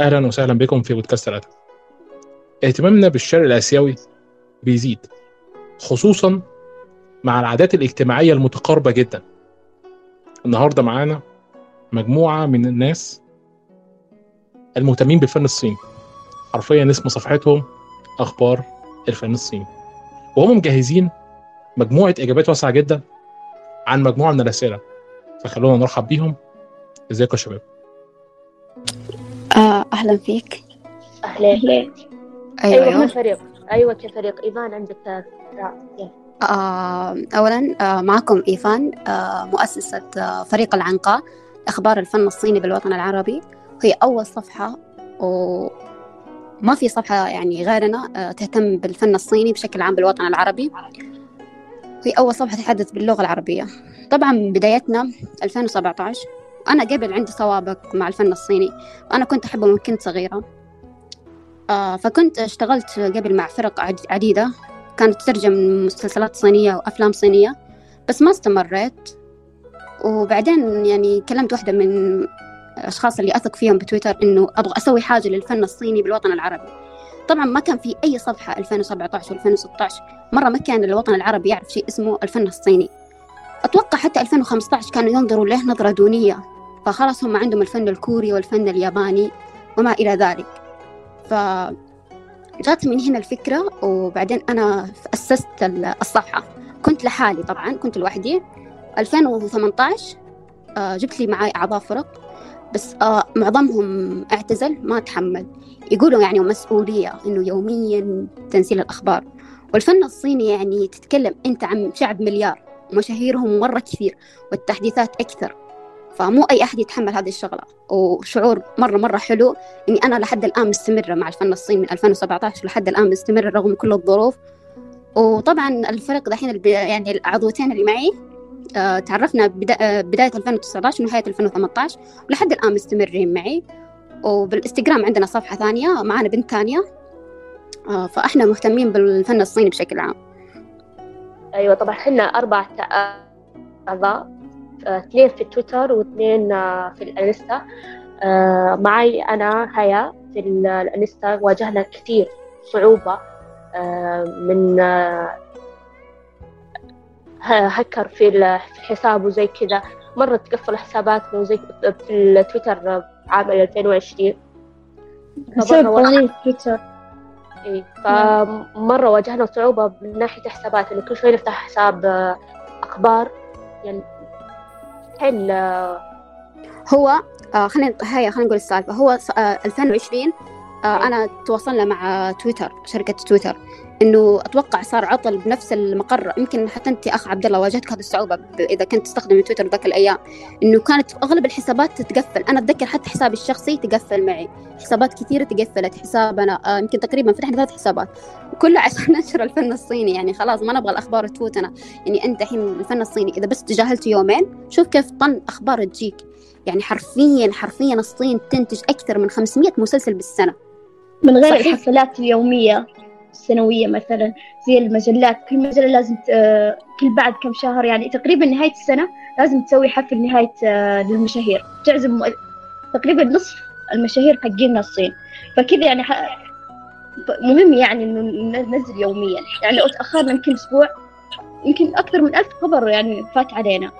أهلا وسهلا بكم في بودكاست ثلاثة اهتمامنا بالشرق الآسيوي بيزيد خصوصا مع العادات الاجتماعية المتقاربة جدا. النهاردة معانا مجموعة من الناس المهتمين بالفن الصيني. حرفيا اسم صفحتهم أخبار الفن الصيني. وهم مجهزين مجموعة إجابات واسعة جدا عن مجموعة من الأسئلة. فخلونا نرحب بيهم. إزيكم يا شباب؟ أهلا فيك. أهلين. أهلين أيوة, أيوة, كفريق أيوة كفريق إيفان عندك آه أولا آه معكم إيفان آه مؤسسة آه فريق العنقاء. أخبار الفن الصيني بالوطن العربي. هي أول صفحة وما في صفحة يعني غيرنا آه تهتم بالفن الصيني بشكل عام بالوطن العربي. هي أول صفحة تتحدث باللغة العربية. طبعا بدايتنا 2017 أنا قبل عندي سوابق مع الفن الصيني. أنا كنت أحبه من كنت صغيرة. آه فكنت اشتغلت قبل مع فرق عد- عديدة. كانت تترجم مسلسلات صينية وأفلام صينية. بس ما استمريت. وبعدين يعني كلمت واحدة من الأشخاص اللي أثق فيهم بتويتر إنه أبغى أسوي حاجة للفن الصيني بالوطن العربي. طبعا ما كان في أي صفحة 2017 و2016 مرة ما كان الوطن العربي يعرف شيء اسمه الفن الصيني. أتوقع حتى 2015 كانوا ينظروا له نظرة دونية. فخلاص هم عندهم الفن الكوري والفن الياباني وما إلى ذلك. ف جات من هنا الفكرة وبعدين أنا أسست ال- الصفحة. كنت لحالي طبعا كنت لوحدي. 2018 آه، جبت لي معاي أعضاء فرق. بس آه، معظمهم اعتزل ما تحمل. يقولوا يعني مسؤولية إنه يوميا تنزيل الأخبار. والفن الصيني يعني تتكلم أنت عن شعب مليار. ومشاهيرهم مرة كثير والتحديثات أكثر. فمو أي أحد يتحمل هذه الشغلة. وشعور مرة مرة حلو إني أنا لحد الآن مستمرة مع الفن الصيني من 2017 لحد الآن مستمرة رغم كل الظروف. وطبعا الفرق دحين يعني العضوتين اللي معي آه، تعرفنا آه، بداية 2019 ونهاية 2018 ولحد الآن مستمرين معي. وبالإنستغرام عندنا صفحة ثانية معنا بنت ثانية. آه، فإحنا مهتمين بالفن الصيني بشكل عام. أيوة طبعا حنا أربع أعضاء آه، اثنين في تويتر واثنين آه، في الإنستا. آه، معي أنا هيا في ال- الإنستا واجهنا كثير صعوبة من هكر في الحساب وزي كذا. مرة تقفل حساباتنا وزي في التويتر عام 2020 بسبب قوانين تويتر. إيه. فمرة واجهنا صعوبة من ناحية حسابات إنه كل شوي نفتح حساب آه، أخبار. يعني حل آه، هو آه خلينا هيا خلينا نقول السالفة. هو آه 2020 آه أنا تواصلنا مع تويتر شركة تويتر. إنه أتوقع صار عطل بنفس المقر. يمكن حتى أنت أخ عبد الله واجهتك هذه الصعوبة ب- إذا كنت تستخدم تويتر ذاك الأيام إنه كانت أغلب الحسابات تتقفل. أنا أتذكر حتى حسابي الشخصي تقفل معي. حسابات كثيرة تقفلت. حسابنا آه يمكن تقريبا فتحنا ثلاث حسابات. كله عشان ننشر الفن الصيني. يعني خلاص ما نبغى الأخبار تفوتنا. يعني أنت الحين الفن الصيني إذا بس تجاهلت يومين شوف كيف طن أخبار تجيك. يعني حرفيا حرفيا الصين تنتج أكثر من 500 مسلسل بالسنة. من غير صحيح. الحفلات اليومية. السنوية مثلا زي المجلات كل مجلة لازم كل بعد كم شهر يعني تقريبا نهاية السنة لازم تسوي حفل نهاية آه، للمشاهير. تعزم تقريبا نصف المشاهير حقين الصين. فكذا يعني ح- مهم يعني إنه ن- ننزل يوميا. يعني لو تأخرنا يمكن أسبوع يمكن أكثر من ألف خبر يعني فات علينا.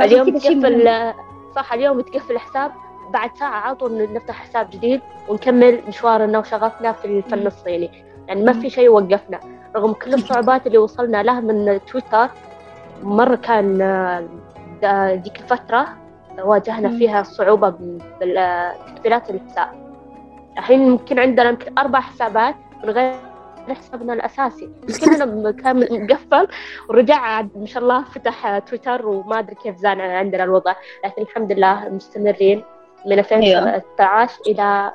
اليوم. تقفل صح اليوم تقفل الحساب. بعد ساعة على طول نفتح حساب جديد ونكمل مشوارنا وشغفنا في الفن الصيني. يعني ما في شيء وقفنا. رغم كل الصعوبات اللي وصلنا لها من تويتر مرة كان آه، ديك الفترة واجهنا. فيها صعوبة بتقفيلات الحساب الحين يمكن عندنا يمكن أربع حسابات من غير حسابنا الأساسي. كلنا كان مقفل ورجع عاد ما شاء الله فتح تويتر وما أدري كيف زان عندنا الوضع. لكن الحمد لله مستمرين من 2016 إلى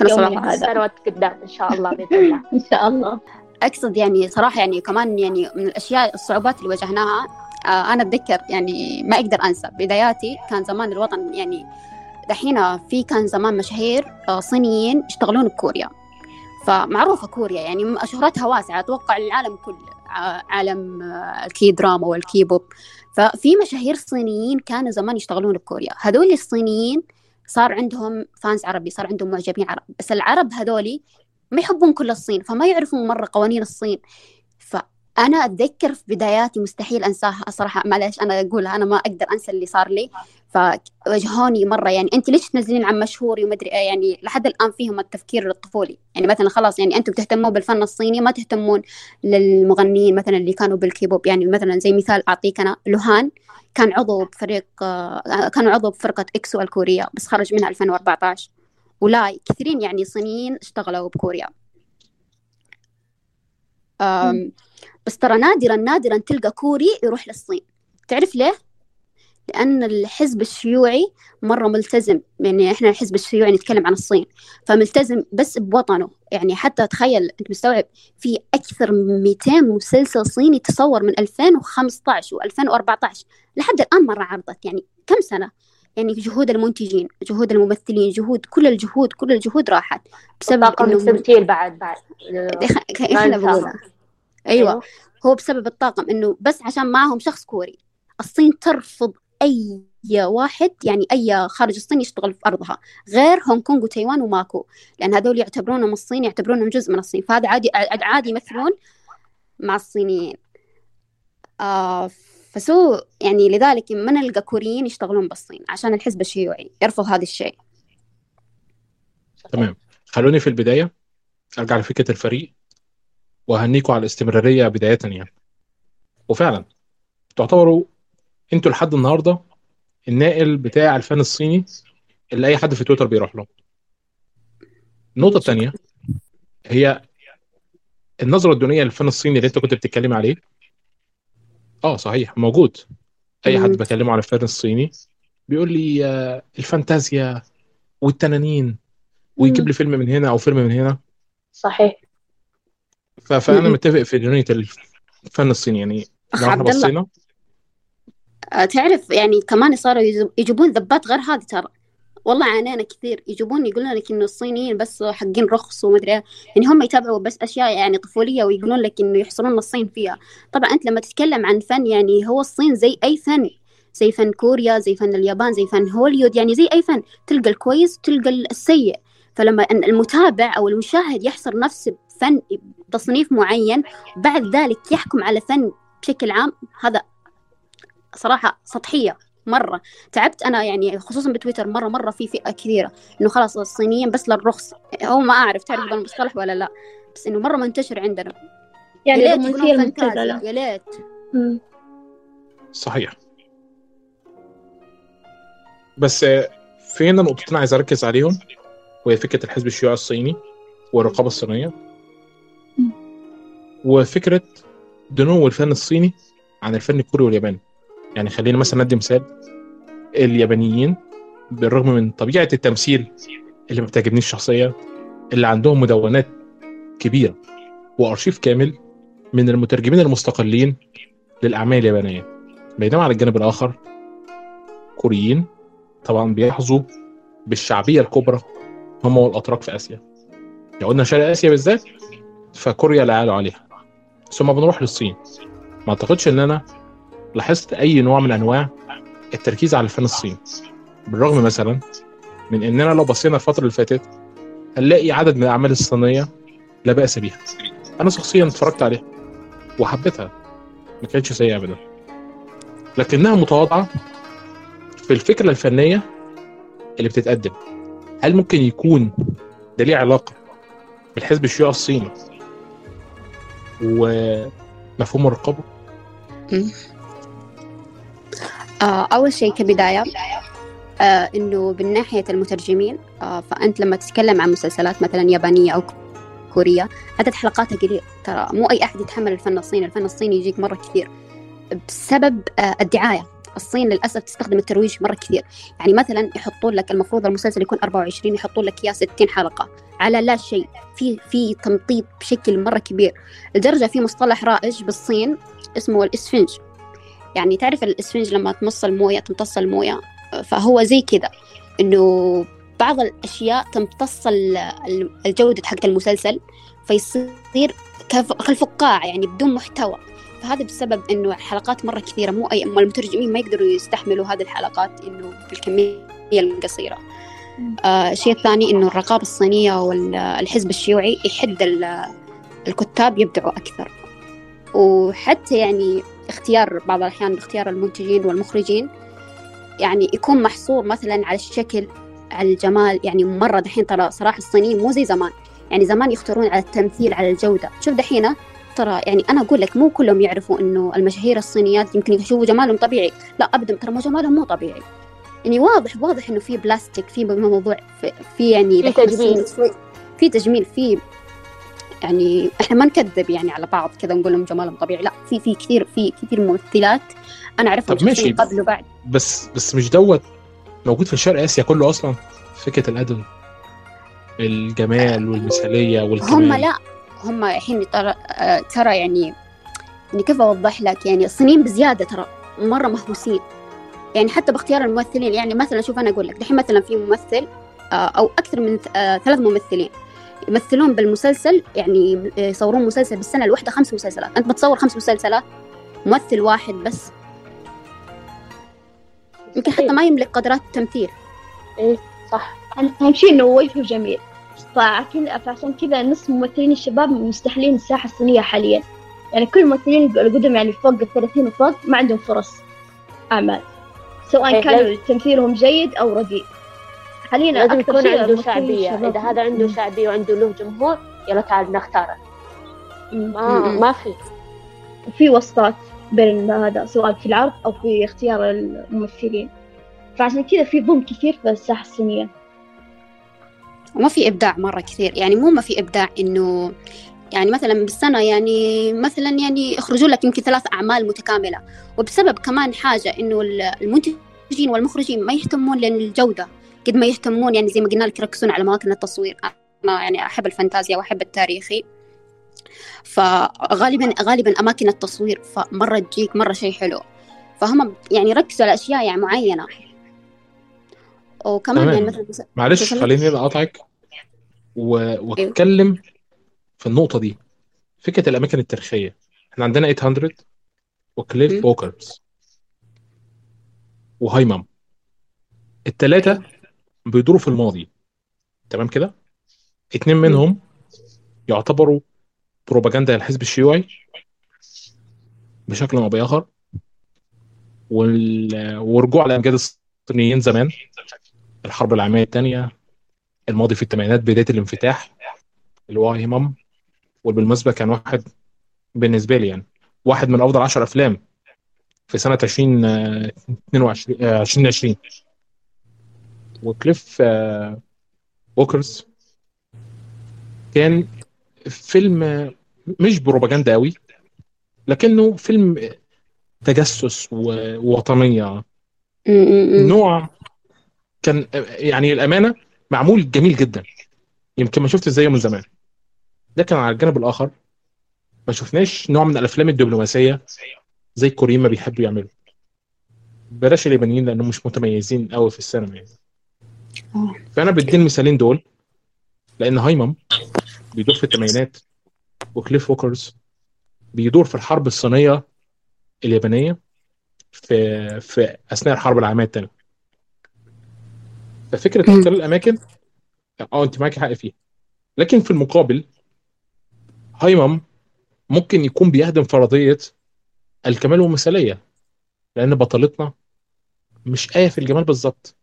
يومنا 2017 هذا. سنوات قدام إن شاء الله بإذن الله. إن شاء الله. أقصد يعني صراحة يعني كمان يعني من الأشياء الصعوبات اللي واجهناها آه أنا أتذكر يعني ما أقدر أنسى. بداياتي كان زمان الوطن يعني دحين في كان زمان مشاهير آه صينيين يشتغلون بكوريا. فمعروفة كوريا يعني شهرتها واسعة. أتوقع العالم كله ع- عالم آه، ال K-drama والكي بوب ففي مشاهير صينيين كانوا زمان يشتغلون بكوريا. هذول الصينيين صار عندهم fans عربي صار عندهم معجبين عرب. بس العرب هذولي ما يحبون كل الصين فما يعرفون مرة قوانين الصين. فأنا أتذكر في بداياتي مستحيل أنساها صراحة. معلش أنا أقولها أنا ما أقدر أنسى اللي صار لي. فواجهوني مرة يعني أنت ليش تنزلين عن مشهوري ومدري إيه؟ يعني لحد الآن فيهم التفكير الطفولي. يعني مثلا خلاص يعني أنتم تهتمون بالفن الصيني ما تهتمون للمغنيين مثلا اللي كانوا بالكيبوب. يعني مثلا زي مثال أعطيك أنا لوهان. كان عضو بفريق كان عضو بفرقة إكسو الكورية بس خرج منها 2014 ولاي كثيرين يعني صينيين اشتغلوا بكوريا. بس ترى نادرا نادرا تلقى كوري يروح للصين. تعرف ليه؟ لأن الحزب الشيوعي مرة ملتزم يعني إحنا الحزب الشيوعي نتكلم عن الصين فملتزم بس بوطنه. يعني حتى تخيل أنت مستوعب في أكثر من 200 مسلسل صيني تصور من 2015 و2014 لحد الآن مرة عرضت يعني كم سنة؟ يعني جهود المنتجين جهود الممثلين جهود كل الجهود كل الجهود راحت بسبب طاقم التمثيل بعد بعد. إحنا بقولها أيوة. أيوة. هو بسبب الطاقم إنه بس عشان معهم شخص كوري. الصين ترفض أي واحد يعني أي خارج الصين يشتغل في أرضها غير هونغ كونغ وتايوان وماكو لأن هذول يعتبرونهم الصين يعتبرونهم جزء من الصين. فهذا عادي عادي يمثلون مع الصينيين. آه فسو يعني لذلك ما نلقى كوريين يشتغلون بالصين عشان الحزب الشيوعي يرفض هذا الشيء. تمام. خلوني في البداية أرجع لفكرة الفريق وأهنيكم على الاستمرارية بداية يعني. وفعلا تعتبروا أنتوا لحد النهارده الناقل بتاع الفن الصيني اللي اي حد في تويتر بيروح له. النقطة الثانية هي النظرة الدونية للفن الصيني اللي انت كنت بتتكلم عليه. آه صحيح موجود. أي حد بكلمه على الفن الصيني بيقول لي آه، الفانتازيا والتنانين ويجيب لي فيلم من هنا أو فيلم من هنا. صحيح. فأنا متفق في دونية الفن الصيني. يعني لو إحنا بصينا تعرف يعني كمان صاروا يجيبون ذبات غير هذه ترى. والله عانينا كثير. يجيبون يقولون لك إنه الصينيين بس حقين رخص ومدري إيه. يعني هم يتابعوا بس أشياء يعني طفولية ويقولون لك إنه يحصرون الصين فيها. طبعا أنت لما تتكلم عن فن يعني هو الصين زي أي فن. زي فن كوريا زي فن اليابان زي فن هوليود يعني زي أي فن. تلقى الكويس وتلقى السيء. فلما المتابع أو المشاهد يحصر نفسه بفن تصنيف معين بعد ذلك يحكم على فن بشكل عام هذا صراحة سطحية مرة. تعبت أنا يعني خصوصا بتويتر مرة مرة في فئة كثيرة. إنه خلاص الصينيين بس للرخص. هو ما أعرف تعرف المصطلح ولا لا. بس إنه مرة منتشر عندنا. يعني يا ليت يا ليت. صحيح. بس في هنا نقطتين عايز أركز عليهم وهي فكرة الحزب الشيوعي الصيني والرقابة الصينية. وفكرة دنو الفن الصيني عن الفن الكوري والياباني. يعني خلينا مثلا ندي مثال. اليابانيين بالرغم من طبيعة التمثيل اللي ما بتعجبنيش شخصيا اللي عندهم مدونات كبيرة وأرشيف كامل من المترجمين المستقلين للأعمال اليابانية. بينما على الجانب الآخر كوريين طبعا بيحظوا بالشعبية الكبرى هم والأتراك في آسيا. لو قلنا شرق آسيا بالذات فكوريا لا عليها. ثم بنروح للصين. ما أعتقدش إن أنا لاحظت أي نوع من أنواع التركيز على الفن الصيني؟ بالرغم مثلا من إننا لو بصينا الفترة اللي فاتت هنلاقي عدد من الأعمال الصينية لا بأس بها أنا شخصيا اتفرجت عليها وحبيتها. ما كانتش سيئة ابدا. لكنها متواضعة في الفكرة الفنية اللي بتتقدم. هل ممكن يكون ده ليه علاقة بالحزب الشيوعي الصيني ومفهوم الرقابه آه، أول شيء كبداية آه إنه من ناحية المترجمين آه فأنت لما تتكلم عن مسلسلات مثلا يابانية أو كورية عدد حلقاتها قليل. ترى مو أي أحد يتحمل الفن الصيني الفن الصيني يجيك مرة كثير. بسبب الدعاية. الصين للأسف تستخدم الترويج مرة كثير. يعني مثلا يحطون لك المفروض المسلسل يكون 24 يحطون لك إياه 60 حلقة. على لا شيء. في في تمطيط بشكل مرة كبير. لدرجة في مصطلح رائج بالصين اسمه الإسفنج. يعني تعرف الإسفنج لما تمص الموية تمتص الموية فهو زي كذا إنه بعض الأشياء تمتص الجودة حقت المسلسل فيصير كالفقاعة يعني بدون محتوى. فهذا بسبب إنه الحلقات مرة كثيرة مو أي المترجمين ما يقدروا يستحملوا هذه الحلقات إنه بالكمية القصيرة. آه الشيء الثاني إنه الرقابة الصينية والحزب الشيوعي يحد ال- الكتاب يبدعوا أكثر. وحتى يعني اختيار بعض الأحيان اختيار المنتجين والمخرجين. يعني يكون محصور مثلا على الشكل على الجمال. يعني مرة دحين ترى صراحة الصينيين مو زي زمان. يعني زمان يختارون على التمثيل على الجودة. شوف دحين ترى يعني أنا أقول لك مو كلهم يعرفوا إنه المشاهير الصينيات يمكن يشوفوا جمالهم طبيعي. لا أبدا ترى ما جمالهم مو طبيعي. يعني واضح واضح إنه في بلاستيك في موضوع في, في يعني في تجميل. في تجميل في يعني إحنا ما نكذب يعني على بعض كذا نقول لهم جمالهم طبيعي. لا في في كثير في كثير ممثلات أنا أعرفهم طب ماشي. قبل وبعد. بس بس مش دوت موجود في الشرق آسيا كله أصلا؟ فكرة الأدب الجمال والمثالية والكمال. هم لا هم الحين ترى آه، ترى يعني يعني كيف أوضح لك؟ يعني الصينيين بزيادة ترى مرة مهووسين. يعني حتى باختيار الممثلين يعني مثلا شوف أنا أقول لك دحين مثلا في ممثل آه، أو أكثر من آه، ثلاث ممثلين. يمثلون بالمسلسل يعني آه، يصورون مسلسل بالسنة الواحدة خمس مسلسلات. أنت بتصور خمس مسلسلات ممثل واحد بس. يمكن حتى ما يملك قدرات التمثيل. صح. أهم شيء إنه وجهه جميل. فعشان فعشان كذا نص ممثلين الشباب مستحيلين الساحة الصينية حاليا. يعني كل الممثلين القدم يعني فوق الثلاثين وفوق ما عندهم فرص. أعمال. سواء إيه، كان تمثيلهم جيد أو رديء حاليا لازم يكون شيء عنده الشباب. إذا هذا عنده مم. شعبية وعنده له جمهور يلا تعال نختاره. ما, مم. ما في في وسطات بين هذا سواء في العرض أو في اختيار الممثلين فعشان كذا في ظلم كثير في الساحة الصينية وما في إبداع مرة كثير يعني مو ما في إبداع إنه يعني مثلا بالسنة يعني مثلا يعني يخرجوا لك يمكن ثلاث أعمال متكاملة وبسبب كمان حاجة إنه المنتجين والمخرجين ما يهتمون للجودة قد ما يهتمون يعني زي ما قلنا لك يركزون على أماكن التصوير. أنا يعني أحب الفانتازيا وأحب التاريخي فغالبا غالبا أماكن التصوير فمرة تجيك مرة شيء حلو. فهم يعني ركزوا على أشياء يعني معينة. وكمان تمام. يعني مثلا معلش خليني أقاطعك. و... وأتكلم في النقطة دي. فكرة الأماكن التاريخية. إحنا عندنا 800 وكليف. بوكرز وهايمام الثلاثه بيدوروا في الماضي. تمام كده؟ اتنين منهم يعتبروا بروباجندا للحزب الشيوعي بشكل أو بآخر وال... ورجوع لامجاد الصينيين زمان الحرب العالمية الثانية الماضي في الثمانينات بداية الانفتاح اللي هو هيمام وبالمناسبة كان واحد بالنسبة لي يعني واحد من أفضل 10 أفلام في سنة 20 آه، 22 آه، 2020 وكليف آه، ووكرز. كان فيلم مش بروباجندا قوي لكنه فيلم تجسس ووطنية. نوع كان يعني الأمانة معمول جميل جدا. يمكن ما شفت زيه من زمان. لكن على الجانب الآخر. ما شفناش نوع من الأفلام الدبلوماسية زي الكوريين ما بيحبوا يعملوا. بلاش اليابانيين لأنهم مش متميزين قوي في السينما يعني. فأنا بدي المثالين دول لأن هايمم بيدور في الثمانينات وكليف ووكرز بيدور في الحرب الصينية اليابانية في في أثناء الحرب العالمية الثانية ففكرة. اختيار الأماكن آه أنت معاكي حق فيها. لكن في المقابل هايمم ممكن يكون بيهدم فرضية الكمال والمثالية لأن بطلتنا مش آية في الجمال بالظبط.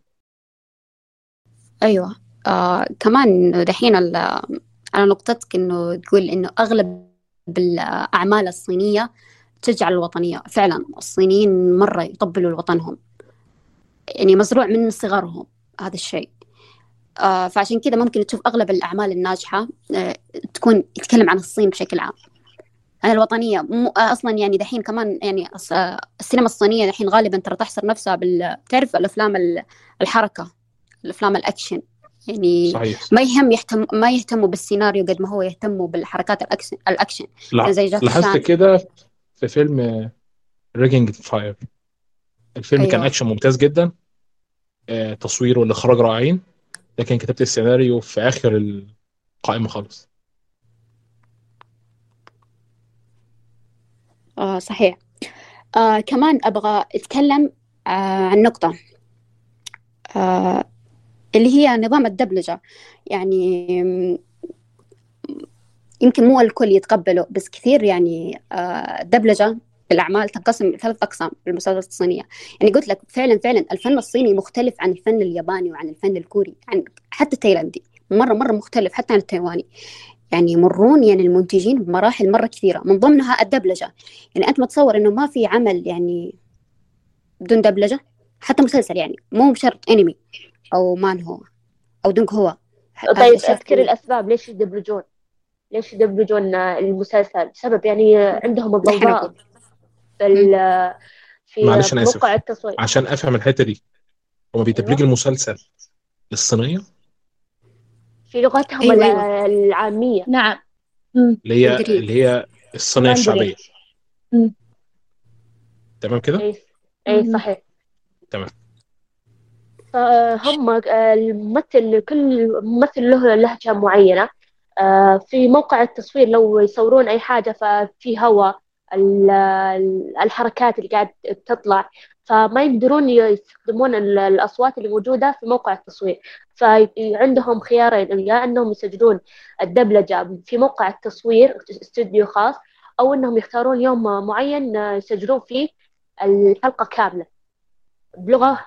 أيوه. آه كمان دحين على نقطتك إنه تقول إنه أغلب الأعمال الصينية تشجع الوطنية. فعلا الصينيين مرة يطبلوا لوطنهم. يعني مزروع من صغرهم هذا الشيء. آه فعشان كذا ممكن تشوف أغلب الأعمال الناجحة آه تكون يتكلم عن الصين بشكل عام. عن الوطنية مو آه أصلا يعني دحين كمان يعني آه، السينما الصينية دحين غالبا ترى تحصر نفسها بال تعرف الأفلام ال- الحركة؟ الأفلام الأكشن. يعني صحيح. ما يهم يهتم ما يهتموا بالسيناريو قد ما هو يهتموا بالحركات ال action ال action. لا زي جاكي لاحظت كده في فيلم Raging Fire الفيلم أيوة. كان أكشن ممتاز جدا. آه، تصوير والاخراج رائعين. لكن كتابة السيناريو في آخر القائمة خالص. آه صحيح. آه كمان أبغى أتكلم آه عن نقطة. آه اللي هي نظام الدبلجة. يعني يمكن مو الكل يتقبله بس كثير يعني آه، الدبلجة الأعمال تنقسم ثلاث أقسام بالمسلسلات الصينية. يعني قلت لك فعلا فعلا الفن الصيني مختلف عن الفن الياباني وعن الفن الكوري عن حتى التايلاندي. مرة مرة مختلف حتى عن التايواني. يعني يمرون يعني المنتجين بمراحل مرة كثيرة. من ضمنها الدبلجة. يعني أنت متصور إنه ما في عمل يعني بدون دبلجة؟ حتى مسلسل يعني مو بشرط أنمي. أو مان هو أو دونك هو طيب أذكر. الأسباب ليش يدبلجون ليش يدبلجون المسلسل بسبب يعني عندهم الضوضاء. في في معلش أنا آسف. موقع التصوير عشان أفهم الحتة دي هما بيدبلجوا المسلسل للصينية في لغتهم أيوة، ال- أيوة. العامية نعم. اللي هي. اللي هي الصينية. الشعبية. تمام كده اي مم. صحيح تمام. فهم آه، الممثل كل ممثل له لهجة معينة. آه، في موقع التصوير لو يصورون أي حاجة ففي هواء ال- ال- الحركات اللي قاعد تطلع. فما يقدرون يستخدمون ال- الأصوات اللي موجودة في موقع التصوير. فعندهم خيارين يا أنهم يسجلون الدبلجة في موقع التصوير استوديو خاص أو أنهم يختارون يوم معين يسجلون فيه الحلقة كاملة.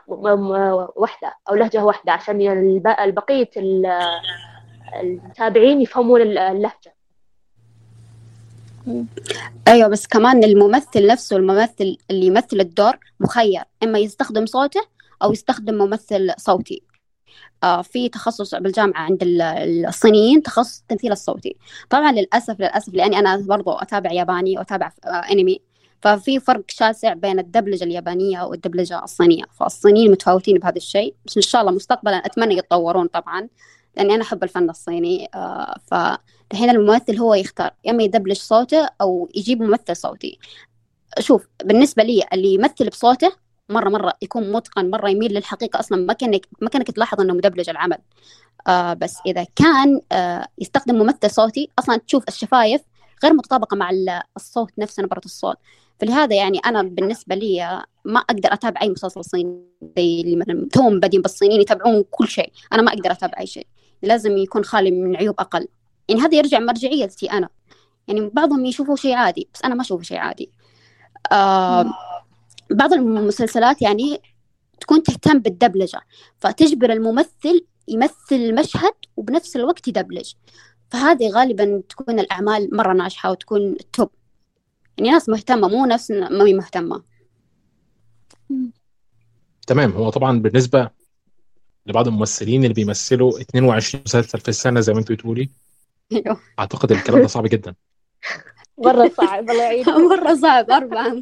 م- واحدة أو لهجة واحدة عشان ال- المتابعين يفهمون ال- اللهجة. أيوه بس كمان الممثل نفسه الممثل اللي يمثل الدور مخير. إما يستخدم صوته أو يستخدم ممثل صوتي. آه في تخصص بالجامعة عند ال- الصينيين تخصص التمثيل الصوتي. طبعا للأسف للأسف لأني أنا برضو أتابع ياباني وأتابع آه أنمي. ففي فرق شاسع بين الدبلجة اليابانية والدبلجة الصينية. فالصينيين متفاوتين بهذا الشيء بس إن شاء الله مستقبلا أتمنى يتطورون طبعا لأني أنا أحب الفن الصيني. آه فالحين الممثل هو يختار يا إما يدبلج صوته أو يجيب ممثل صوتي. شوف بالنسبة لي اللي يمثل بصوته مرة مرة يكون متقن مرة يميل للحقيقة أصلا ما كانك ما كأنك تلاحظ إنه مدبلج العمل. آه بس إذا كان آه يستخدم ممثل صوتي أصلا تشوف الشفايف غير متطابقة مع ال- الصوت نفسه نبرة الصوت. فلهذا يعني أنا بالنسبة لي ما أقدر أتابع أي مسلسل صيني زي اللي مثلا توم بادين بالصينيين يتابعون كل شيء. أنا ما أقدر أتابع أي شيء. لازم يكون خالي من عيوب أقل. يعني هذا يرجع مرجعيتي أنا. يعني بعضهم يشوفوا شيء عادي بس أنا ما أشوفه شيء عادي. آه بعض المسلسلات يعني تكون تهتم بالدبلجة فتجبر الممثل يمثل المشهد وبنفس الوقت يدبلج. فهذه غالبا تكون الأعمال مرة ناجحة وتكون توب يعني ناس مهتمة مو ناس ما هي مهتمة. تمام. هو طبعا بالنسبة لبعض الممثلين اللي بيمثلوا 22 مسلسل في السنة زي ما انت بتقولي أيوه. أعتقد الكلام ده صعب جدا. مرة صعب الله يعينك. مرة صعب أربعة.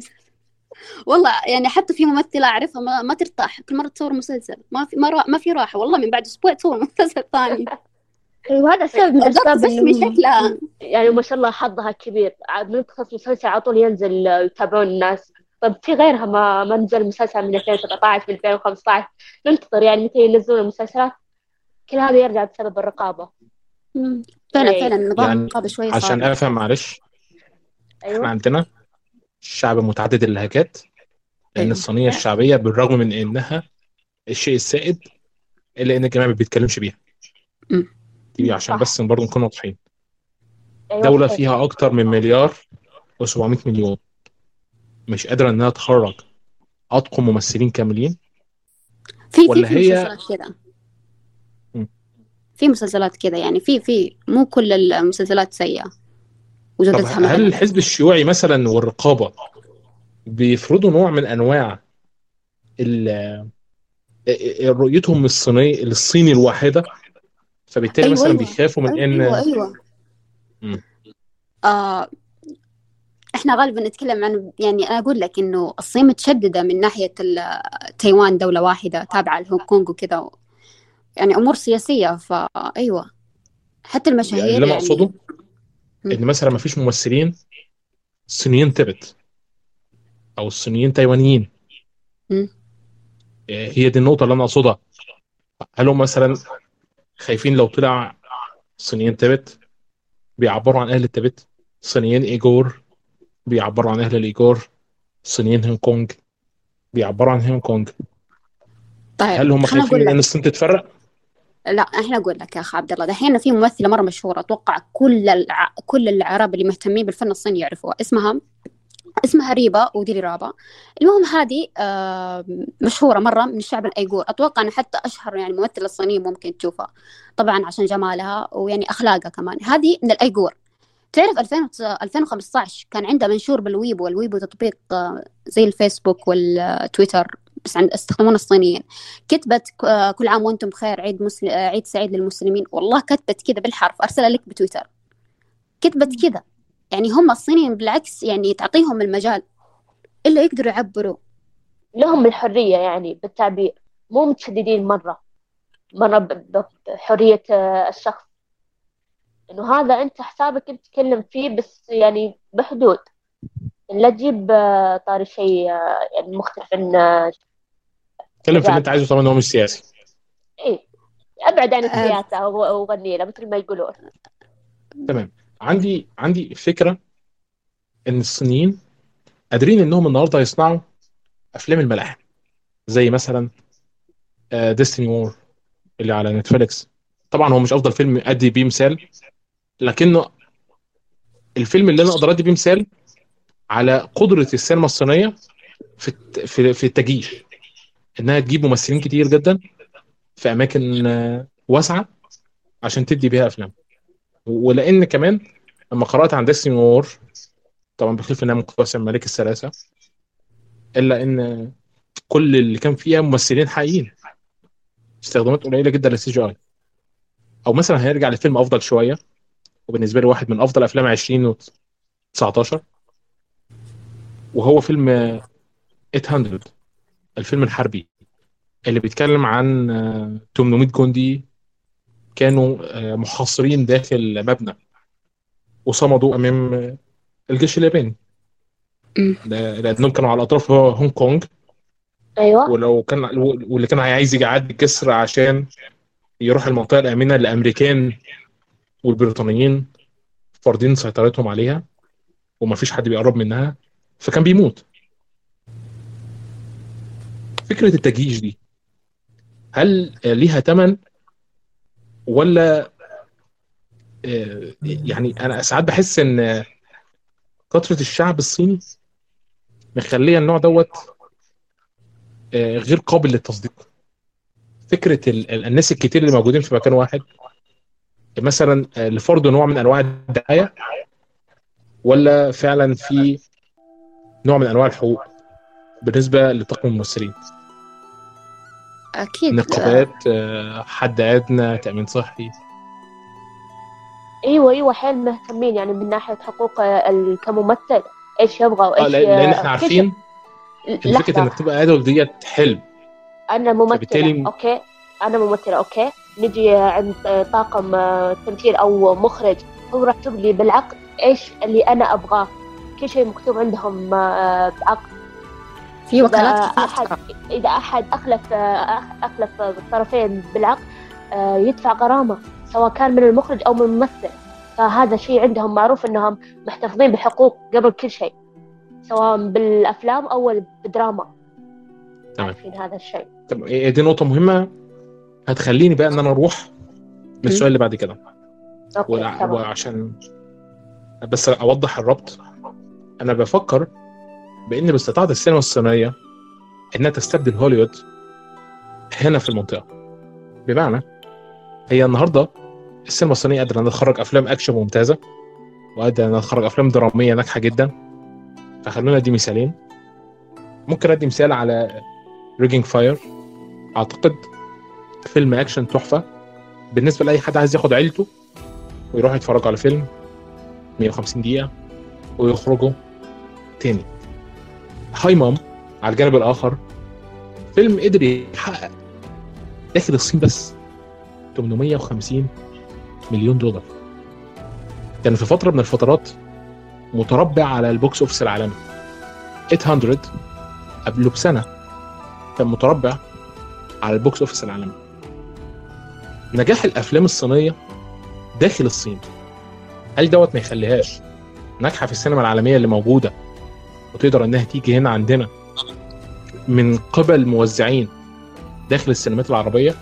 والله يعني حتى في ممثلة أعرفها ما, ما ترتاح كل مرة تصور مسلسل. ما في ما, ما في راحة والله من بعد أسبوع تصور مسلسل ثاني. وهذا سبب من بالضبط أسباب اسمي إنهم شكلها يعني ما شاء الله حظها كبير. عاد من تخلص مسلسل على طول ينزل آه، يتابعون الناس. طب في غيرها ما ما نزل مسلسل من 2017 من 2015 ننتظر يعني متى ينزلون المسلسلات. كل هذا يرجع بسبب الرقابة. مم. فعلا إيه. فعلا النظام يعني الرقابة شوية عشان صعب. أفهم معلش إحنا أيوة. عندنا شعب متعدد اللهجات لأن أيوة. الصينية الشعبية بالرغم من إنها الشيء السائد إلا إن الجميع ما بيتكلمش بيها. مم. دي عشان صح. بس برضه نكون واضحين. أيوة دولة صحيح. فيها أكتر من مليار و700 مليون. مش قادرة إنها تخرج. أتقن ممثلين كاملين؟ في في ولا في هي- مم. في مسلسلات كذا يعني. في في مو كل المسلسلات سيئة. طب وجودتها هل مثلا الحزب الشيوعي مثلا والرقابة بيفرضوا نوع من أنواع ال- رؤيتهم الصيني الصيني الواحدة؟ فبالتالي أيوة، مثلا أيوة. بيخافوا من إن أيوه أيوه. آه إحنا غالبا نتكلم عن يعني أنا أقول لك إنه الصين متشددة من ناحية تايوان دولة واحدة تابعة لهونغ كونغ وكذا و- يعني أمور سياسية فايوه حتى المشاهير يعني اللي أنا يعني أقصده مم. إن مثلا ما فيش ممثلين صينيين تبت أو الصينيين تايوانيين مم. هي دي النقطة اللي أنا أقصدها هل هم مثلا خايفين لو طلع صينيين تبت بيعبروا عن أهل التبت صينيين إيجور بيعبروا عن أهل الإيجور. صينيين هونج كونج بيعبروا عن هونج كونج. طيب هل هم خايفين لك. الصين تتفرق؟ لا إحنا أقول لك يا اخ عبد الله. دحين في ممثلة مرة مشهورة أتوقع كل الع... كل العرب اللي مهتمين بالفن الصيني يعرفوها. اسمها؟ اسمها ديلرابا ديلرابا. المهم هذه آه، مشهورة مرة من الشعب الأيغور. أتوقع أن حتى أشهر يعني ممثلة صينية ممكن تشوفها. طبعا عشان جمالها ويعني أخلاقها كمان. هذه من الأيغور. تعرف 2000 2015 كان عندها منشور بالويبو والويبو تطبيق آه، زي الفيسبوك والتويتر بس عند استخدمون الصينيين. كتبت آه، كل عام وأنتم بخير عيد مسل... عيد سعيد للمسلمين. والله كتبت كذا بالحرف أرسلها لك بتويتر. كتبت كذا. يعني هم الصينيين بالعكس يعني تعطيهم المجال إلا يقدروا يعبروا. لهم الحرية يعني بالتعبير مو متشددين مرة مرة بحرية آه، الشخص. إنه هذا أنت حسابك أنت تتكلم فيه بس يعني بحدود. لا تجيب آه، طاري شيء آه، يعني مختلف عن اتكلم في اللي أنت عايزه ان هو مش سياسي. إيه أبعد عن. السياسة وغني له مثل ما يقولون. تمام. عندي عندي فكرة إن الصينيين قادرين إنهم النهارده يصنعوا أفلام الملاحم زي مثلا Dynasty Warriors اللي على نتفليكس. طبعا هو مش أفضل فيلم ادي بيه مثال لكنه الفيلم اللي أنا أقدر أدي بيه مثال على قدرة السينما الصينية في في في التجيش إنها تجيب ممثلين كتير جدا في أماكن آه، واسعة عشان تدي بيها أفلام. ولأن كمان لما قرأت عن Dynasty Warriors طبعا بخلاف إنها مقتبسه من ملك السلاسه إلا إن كل اللي كان فيها ممثلين حقيقيين استخدامات قليلة جدا للسي جي آي. أو مثلا هيرجع لفيلم أفضل شوية وبالنسبة لي واحد من أفضل أفلام 2019 وهو فيلم آه، 800 الفيلم الحربي اللي بيتكلم عن آه، 800 جندي كانوا آه، محاصرين داخل مبنى. وصمدوا أمام آه، الجيش الياباني. لانهم كانوا على أطراف هونج كونج. أيوة. ولو كان واللي كان عايز يعدي الجسر عشان يروح المنطقة الامنه الامريكان والبريطانيين فارضين سيطرتهم عليها ومفيش حد بيقرب منها فكان بيموت. فكرة التجيش دي هل ليها ثمن ولا آه، يعني أنا ساعات بحس إن كثرة الشعب الصيني مخلية النوع دوت آه، غير قابل للتصديق. فكرة ال- ال- الناس الكتير اللي موجودين في مكان واحد مثلا آه، لفرض نوع من أنواع الدعاية ولا فعلا في نوع من أنواع الحقوق بالنسبة لطاقم الممثلين. أكيد نقابات آه، حد ادنى تأمين صحي. أيوة أيوة حيل مهتمين يعني من ناحية حقوق آه، كممثل إيش يبغى آه وإيش لأن لأن آه، إحنا عارفين فكرة. انك تبقى idol ده حلم. أنا ممثلة فبالتالي- أوكي؟ أنا ممثلة أوكي؟ نجي عند طاقم آه، تمثيل أو مخرج هو رتب لي بالعقد إيش اللي أنا أبغاه. كل شيء مكتوب عندهم آه، بعقد في إذا وكالات كثير أحد إذا أحد أخلف أخ- أخلف الطرفين بالعقد آه، يدفع غرامة سواء كان من المخرج أو من الممثل. فهذا شيء عندهم معروف أنهم محتفظين بحقوق قبل كل شيء سواء بالأفلام أو بالدراما. تمام. عارفين هذا الشيء. طب إيه دي نقطة مهمة. هتخليني بقى إن أنا أروح للسؤال اللي بعد كده. أوكي وع- تمام. وعشان بس أوضح الربط. أنا بفكر بإن باستطاعه السينما الصينية إنها تستبدل هوليوود هنا في المنطقة. بمعنى هي النهارده السينما الصينية قادرة إنها تخرج أفلام أكشن ممتازة وقادرة إنها تخرج أفلام درامية ناجحة جدا. فخلونا ادي مثالين. ممكن أدي مثال على Raging Fire أعتقد فيلم أكشن تحفة. بالنسبة لأي حد عايز ياخد عيلته ويروح يتفرجوا على فيلم 150 دقيقة ويخرجوا تاني. Hi, Mom على الجانب الآخر فيلم قدر يحقق داخل الصين بس 850 مليون دولار. كان في فترة من الفترات متربع على ال box office العالمي. 800 قبله بسنة كان متربع على ال box office العالمي. نجاح الأفلام الصينية داخل الصين. هل دوت ما يخليهاش؟ ناجحة في السينما العالمية اللي موجودة. وتقدر إنها تيجي هنا عندنا من قبل موزعين داخل السينمات العربية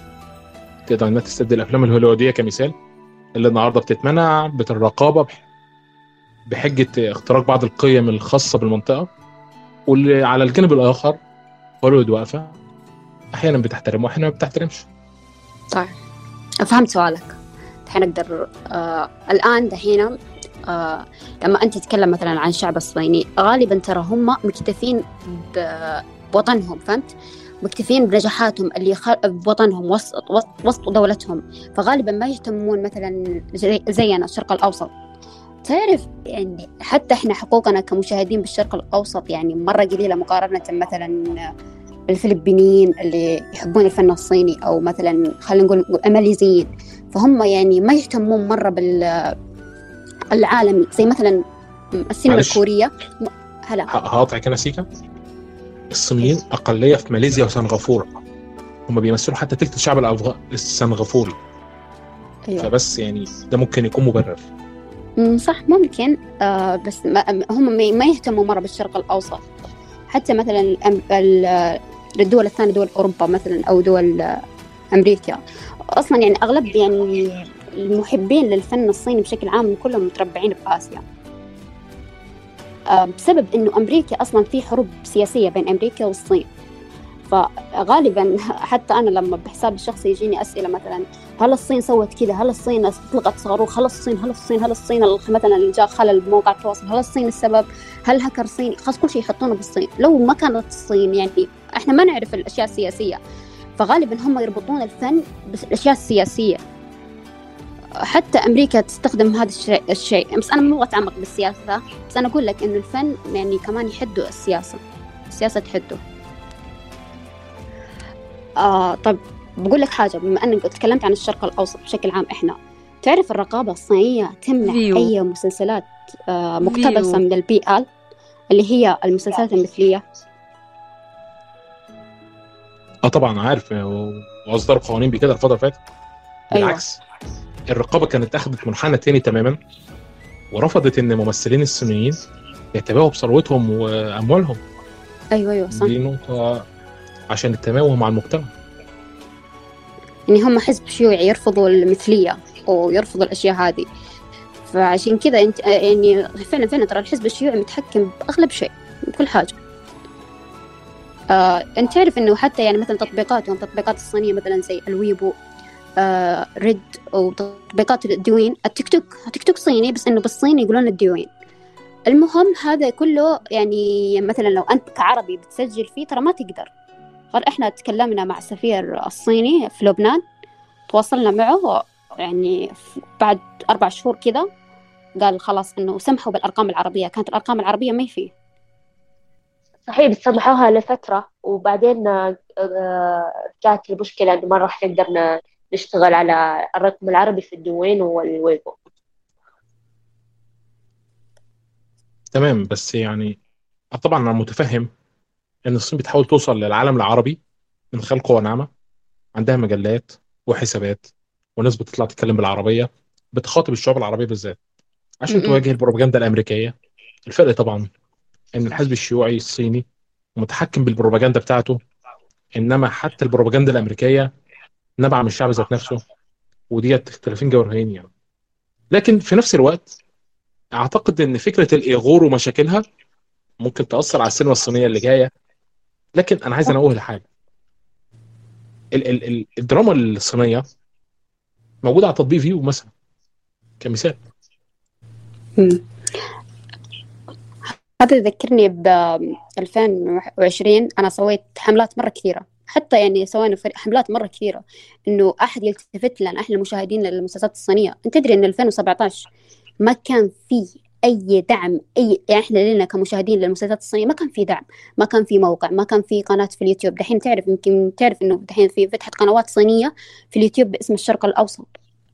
تقدر إنها تستبدل الأفلام الهوليووديه كمثال اللي النهارده بتتمنع بالرقابه بح- بحجة اختراق بعض القيم الخاصة بالمنطقة واللي على الجانب الآخر هوليوود واقفة أحيانا بتحترم واحيانا ما بتحترمش. طيب فهمت سؤالك. الحين أقدر آه الآن دحين آه لما أنت تتكلم مثلا عن الشعب الصيني غالبا ترى هم مكتفين بوطنهم فهمت؟ مكتفين بنجاحاتهم اللي خل... بوطنهم وسط وسط, دولتهم. فغالبا ما يهتمون مثلا زي... زينا الشرق الأوسط. تعرف يعني حتى إحنا حقوقنا كمشاهدين بالشرق الأوسط يعني مرة قليلة مقارنة مثلا بالفلبينيين اللي يحبون الفن الصيني أو مثلا خلينا نقول الماليزيين فهم يعني ما يهتمون مرة بالعالمي زي مثلا السينما معلش. م- هلا. هقاطعك هنا سيكا. الصينيين أقلية في ماليزيا وسنغافورة. هم بيمثلوا حتى تلت الشعب الأفغ... السنغافوري. أيوة. فبس يعني ده ممكن يكون مبرر. صح ممكن. آه بس ما هم ما- يهتموا مرة بالشرق الأوسط. حتى مثلا الدول الثانية دول أوروبا مثلا أو دول أمريكا. أصلا يعني أغلب يعني المحبين للفن الصيني بشكل عام كلهم متربعين في آسيا آه، بسبب إنه أمريكا أصلا في حروب سياسية بين أمريكا والصين. فغالبا حتى أنا لما بحسابي الشخصي يجيني أسئلة مثلا هل الصين سوت كذا؟ هل الصين أطلقت صاروخ؟ هل الصين هل الصين هل الصين ال- مثلا اللي جاء خلل بموقع التواصل هل الصين السبب؟ هل هكر صيني؟ خلاص كل شيء يحطونه بالصين. لو ما كانت الصين يعني إحنا ما نعرف الأشياء السياسية. فغالبا هم يربطون الفن بالأشياء السياسية. حتى أمريكا تستخدم هذا الشيء بس أنا مو أتعمق بالسياسة بس أنا أقول لك إنه الفن يعني كمان يحدوا السياسة. السياسة تحده. آه طب بقول لك حاجة بما أنك تكلمت عن الشرق الأوسط بشكل عام إحنا تعرف الرقابة الصينية تمنع فيو. أي مسلسلات آه مقتبسة فيو. من ال BL اللي هي المسلسلات المثلية؟ آه طبعا عارف واصدروا قوانين بكده الفترة اللي فاتت؟ أيوة. الرقابة كانت أخذت منحنى تاني تماما ورفضت إن الممثلين الصينيين يتباهوا بثروتهم وأموالهم. أيوة أيوة صح. دي نقطة عشان التماهي مع المجتمع. يعني هم حزب شيوعي يرفضوا المثلية ويرفضوا الأشياء هذه. فعشان كذا أنت آه، يعني فعلا فعلا ترى الحزب الشيوعي متحكم بأغلب شيء بكل حاجة. آه، أنت تعرف إنه حتى يعني مثلا تطبيقاتهم تطبيقات الصينية مثلا زي ال Weibo آه، RED وتطبيقات ال Douyin التيك توك التيك توك صيني بس إنه بالصيني يقولون ال Douyin المهم هذا كله يعني مثلا لو أنت كعربي بتسجل فيه ترى ما تقدر. غير إحنا تكلمنا مع السفير الصيني في لبنان تواصلنا معه يعني بعد أربع شهور كذا قال خلاص إنه سمحوا بالأرقام العربية. كانت الأرقام العربية ما فيه. صحيح بس سمحوها لفترة وبعدين آه، آه، جات المشكلة إنه ما راح نقدر نشتغل على الرقم العربي في الدوين والويبو تمام بس يعني طبعا أنا متفهم إن الصين بتحاول توصل للعالم العربي من خلال قوى ناعمة عندها مجلات وحسابات وناس بتطلع تتكلم بالعربية بتخاطب الشعوب العربية بالذات عشان. تواجه البروباغندا الأمريكية الفرق طبعا إن الحزب الشيوعي الصيني متحكم بالبروباغندا بتاعته إنما حتى البروباغندا الأمريكية نبع من الشعب ذات نفسه وديت اختلافين جوهريين يعني. لكن في نفس الوقت أعتقد إن فكرة الإيغور ومشاكلها ممكن تأثر على السينما الصينية اللي جاية. لكن أنا عايز أنوه لحاجة. ال ال ال الدراما الصينية موجودة على تطبيق Viu مثلا كمثال. هذا يذكرني ب 2020 أنا سويت حملات مرة كثيرة. حتى يعني سوينا فريق حملات مرة كثيرة إنه أحد يلتفت لنا إحنا المشاهدين للمسلسلات الصينية. أنت تدري إن 2017 ما كان في أي دعم أي يعني إحنا لنا كمشاهدين للمسلسلات الصينية ما كان في دعم ما كان في موقع ما كان في قناة في اليوتيوب. دحين تعرف يمكن تعرف إنه دحين في فتحة قنوات صينية في اليوتيوب باسم الشرق الأوسط.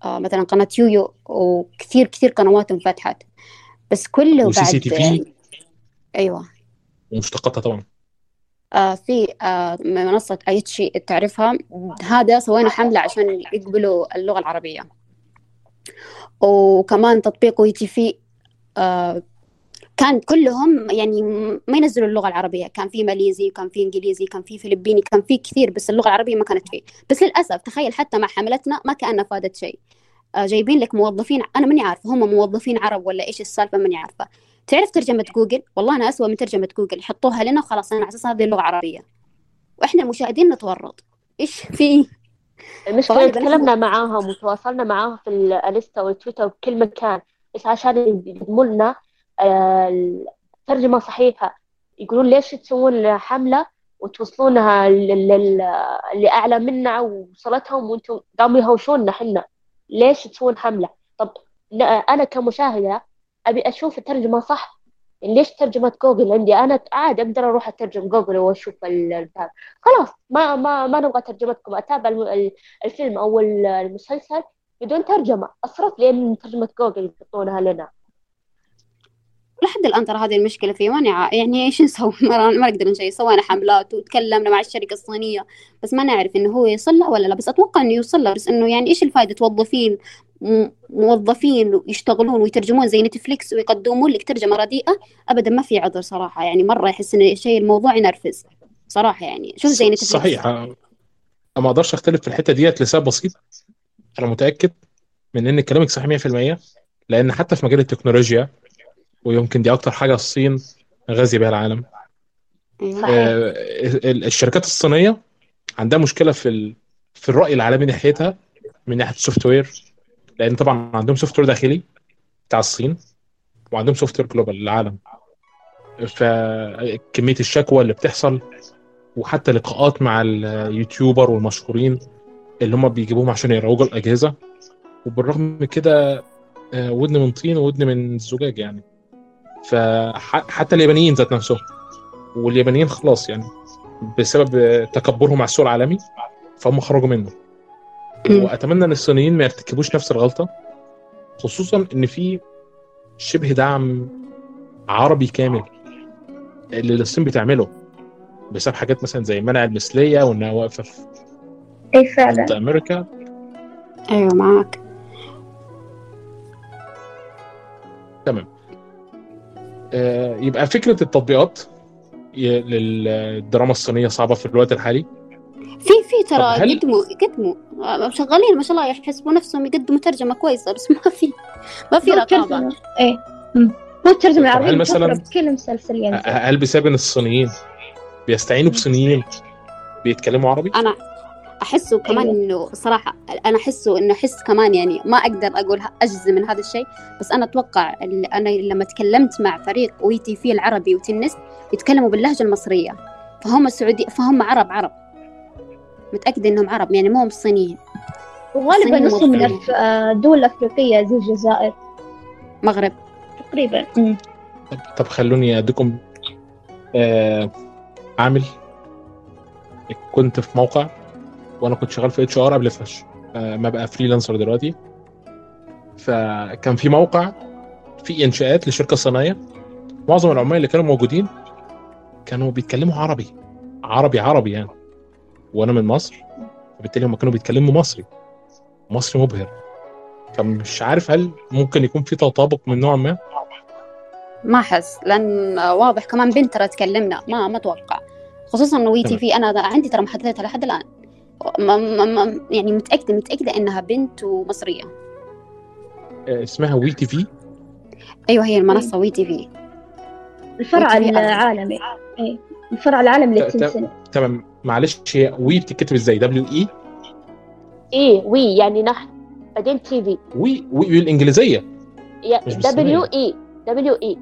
آه مثلا قناة يويو وكثير كثير قنوات انفتحت. بس كله بعد CCTV؟ أيوه. ومشتقاتها طبعا. في آه منصة ايتشي تعرفها. هذا سوينا حملة عشان يقبلوا اللغة العربية. وكمان تطبيق WeTV آه كان كلهم يعني ما ينزلوا اللغة العربية. كان في ماليزي كان في إنجليزي كان في فلبيني كان في كثير بس اللغة العربية ما كانت فيه بس للأسف تخيل حتى مع حملتنا ما كأنها فادت شيء. آه، جايبين لك موظفين أنا ماني عارفة هم موظفين عرب ولا إيش السالفة ماني عارفة. تعرف ترجمة جوجل والله إنها أسوأ من ترجمة جوجل يحطوها لنا وخلاص أنا على أساس هذه اللغة عربية. وإحنا المشاهدين نتورط. إيش في؟ المشكلة فغالباً تكلمنا معاهم وتواصلنا معاهم في الانستا والتويتر وكل مكان. بس عشان يقدموا لنا آه، ترجمة صحيحة. يقولون ليش تسوون حملة وتوصلونها لل- لل- اللي أعلى منا ووصلتهم وأنتم قاموا يهوشوننا حنا ليش تسوون حملة؟ طب أنا كمشاهدة أبي أشوف الترجمة صح؟ ليش ترجمة جوجل عندي؟ أنا عادي أقدر أروح أترجم جوجل وأشوف ال- البتاع. خلاص ما ما ما نبغى ترجمتكم. أتابع الفيلم أو ال- المسلسل بدون ترجمة. أصرف لي من ترجمة جوجل يحطونها لنا. لحد الآن ترى هذه المشكلة فيه ماني ع- يعني إيش نسوي؟ ما نقدر نسوي سوينا حملات وتكلمنا مع الشركة الصينية بس ما نعرف إنه هو يوصل له ولا لا. بس أتوقع إنه يوصل له بس إنه يعني إيش الفائدة توظفين موظفين يشتغلون ويترجمون زي نتفليكس ويقدمون لك ترجمة رديئة أبدا ما في عذر صراحة. يعني مرة يحس إن شيء الموضوع ينرفز صراحة يعني. شوف زي نتفليكس. صحيح. ما أقدرش أختلف في الحتة ديت لسبب بسيط. أنا متأكد من إن كلامك صحيح 100% لأن حتى في مجال التكنولوجيا ويمكن دي أكتر حاجة الصين غازية بها العالم. صحيح. آه، ال- الشركات الصينية عندها مشكلة في ال... في الرأي العالمي ناحيتها من ناحية ال software لأن طبعا عندهم software داخلي بتاع الصين وعندهم software global للعالم فكميه الشكوى اللي بتحصل وحتى لقاءات مع ال YouTuber والمشهورين اللي هم بيجيبوهم عشان يروجوا الأجهزة وبالرغم من كده آه، ودن من طين وودن من زجاج يعني فحتى اليابانيين ذات نفسهم. واليابانيين خلاص يعني بسبب تكبرهم على السوق العالمي فهم خرجوا منه. وأتمنى إن الصينيين ما يرتكبوش نفس الغلطة خصوصا إن في شبه دعم عربي كامل اللي الصين بتعمله بسبب حاجات مثلا زي منع المثلية وإنها واقفة في اي فعلا؟ أمريكا. أيوة معك تمام. يبقى فكرة التطبيقات للدراما الصينية صعبة في الوقت الحالي. في في ترى هل- يقدموا يقدموا آه، شغالين ما شاء الله يحسبوا نفسهم يقدموا ترجمة كويسة بس ما في ما في الترجمة إيه. هو الترجمة طب هل مثلاً- بكل مسلسل ينزل هل بسبب إن الصينيين بيستعينوا بصينيين؟ بيتكلموا عربي؟ أنا أحسه كمان أيوة. إنه صراحة أنا أحسه إنه أحس كمان يعني ما أقدر أقول ه- أجزم من هذا الشيء بس أنا أتوقع ال- أنا لما تكلمت مع فريق وي تي في العربي وتنس يتكلموا باللهجة المصرية فهم السعودي فهم عرب عرب. متأكدة إنهم عرب يعني مو هم صينيين. وغالبا نصهم من آه، الدول الأفريقية زي الجزائر. مغرب. تقريبا. طب خلوني اديكم آه عامل. كنت في موقع وأنا كنت شغال في HR قبل فلاش آه ما أبقى freelancer دلوقتي. فكان في موقع في إنشاءات لشركة صناعيه معظم العمال اللي كانوا موجودين كانوا بيتكلموا عربي. عربي عربي يعني. وأنا من مصر فبالتالي هم كانوا بيتكلموا مصري. مصري مبهر. فمش عارف هل ممكن يكون في تطابق من نوع ما. ما أحس لأن واضح كمان بنت ترى تكلمنا. ما ما أتوقع. خصوصا WeTV. أنا عندي ترى محددتها لحد ما يعني متأكدة متأكدة إنها بنت ومصرية آه، اسمها WeTV؟ أيوة هي المنصة WeTV. الفرع. العالمي. إيه. الفرع العالمي لل Tencent تمام. معلش هي we بتتكتب إزاي؟ W E إيه we يعني نحن. بعدين TV. we we بالانجليزيه. دبليو اي دبليو اي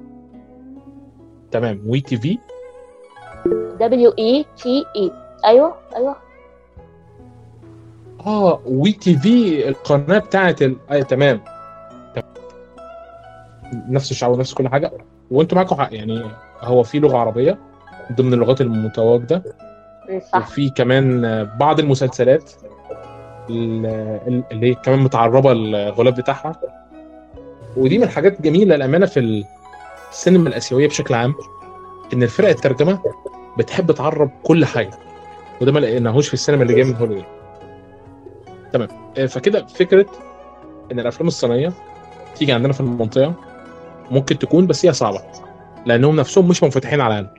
تمام. WeTV؟ W E T V أيوه أيوه. آه WeTV القناة بتاعت ال... آه تمام. نفس الشعب ونفس كل حاجة. وانتوا معاكم حق يعني هو في لغة عربية ضمن اللغات المتواجدة. صح. وفي كمان بعض المسلسلات ال- اللي هي كمان متعربة الغلاف بتاعها. ودي من الحاجات الجميله الامانه في السينما الآسيوية بشكل عام إن الفرق الترجمة بتحب تعرب كل حاجة. وده ما لقيناهوش في السينما اللي جاية من هوليوود. تمام. آه، فكده فكرة إن الأفلام الصينية تيجي عندنا في المنطقة ممكن تكون بس هي صعبة لأنهم نفسهم مش منفتحين على العالم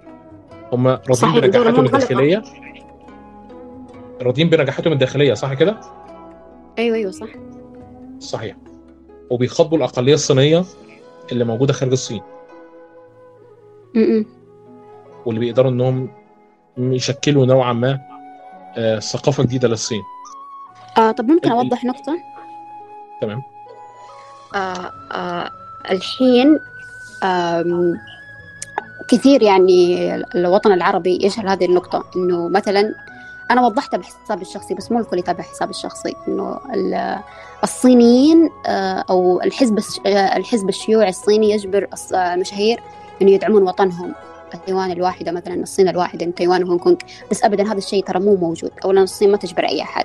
هم راضيين بنجاحاتهم. الداخلية. راضيين بنجاحاتهم الداخلية صح كده؟ أيوه أيوه صح. صحيح. وبيخاطبوا الأقلية الصينية اللي موجودة خارج الصين. م-م. واللي بيقدروا إنهم يشكلوا نوعا ما آه، ثقافة جديدة للصين. آه طب ممكن أوضح نقطة؟ تمام. آه آه الحين آم، كثير يعني الوطن العربي يجهل هذه النقطة إنه مثلا أنا وضحتها بحسابي الشخصي بس مو الكل يتابع حسابي الشخصي إنه ال- الصينيين آه، أو الحزب آه، الحزب الشيوعي الصيني يجبر آه، المشاهير إنه يدعمون وطنهم. تايوان الواحدة مثلا الصين الواحدة تايوان وهونغ كونغ. بس أبدا هذا الشيء ترى مو موجود أولا الصين ما تجبر أي أحد.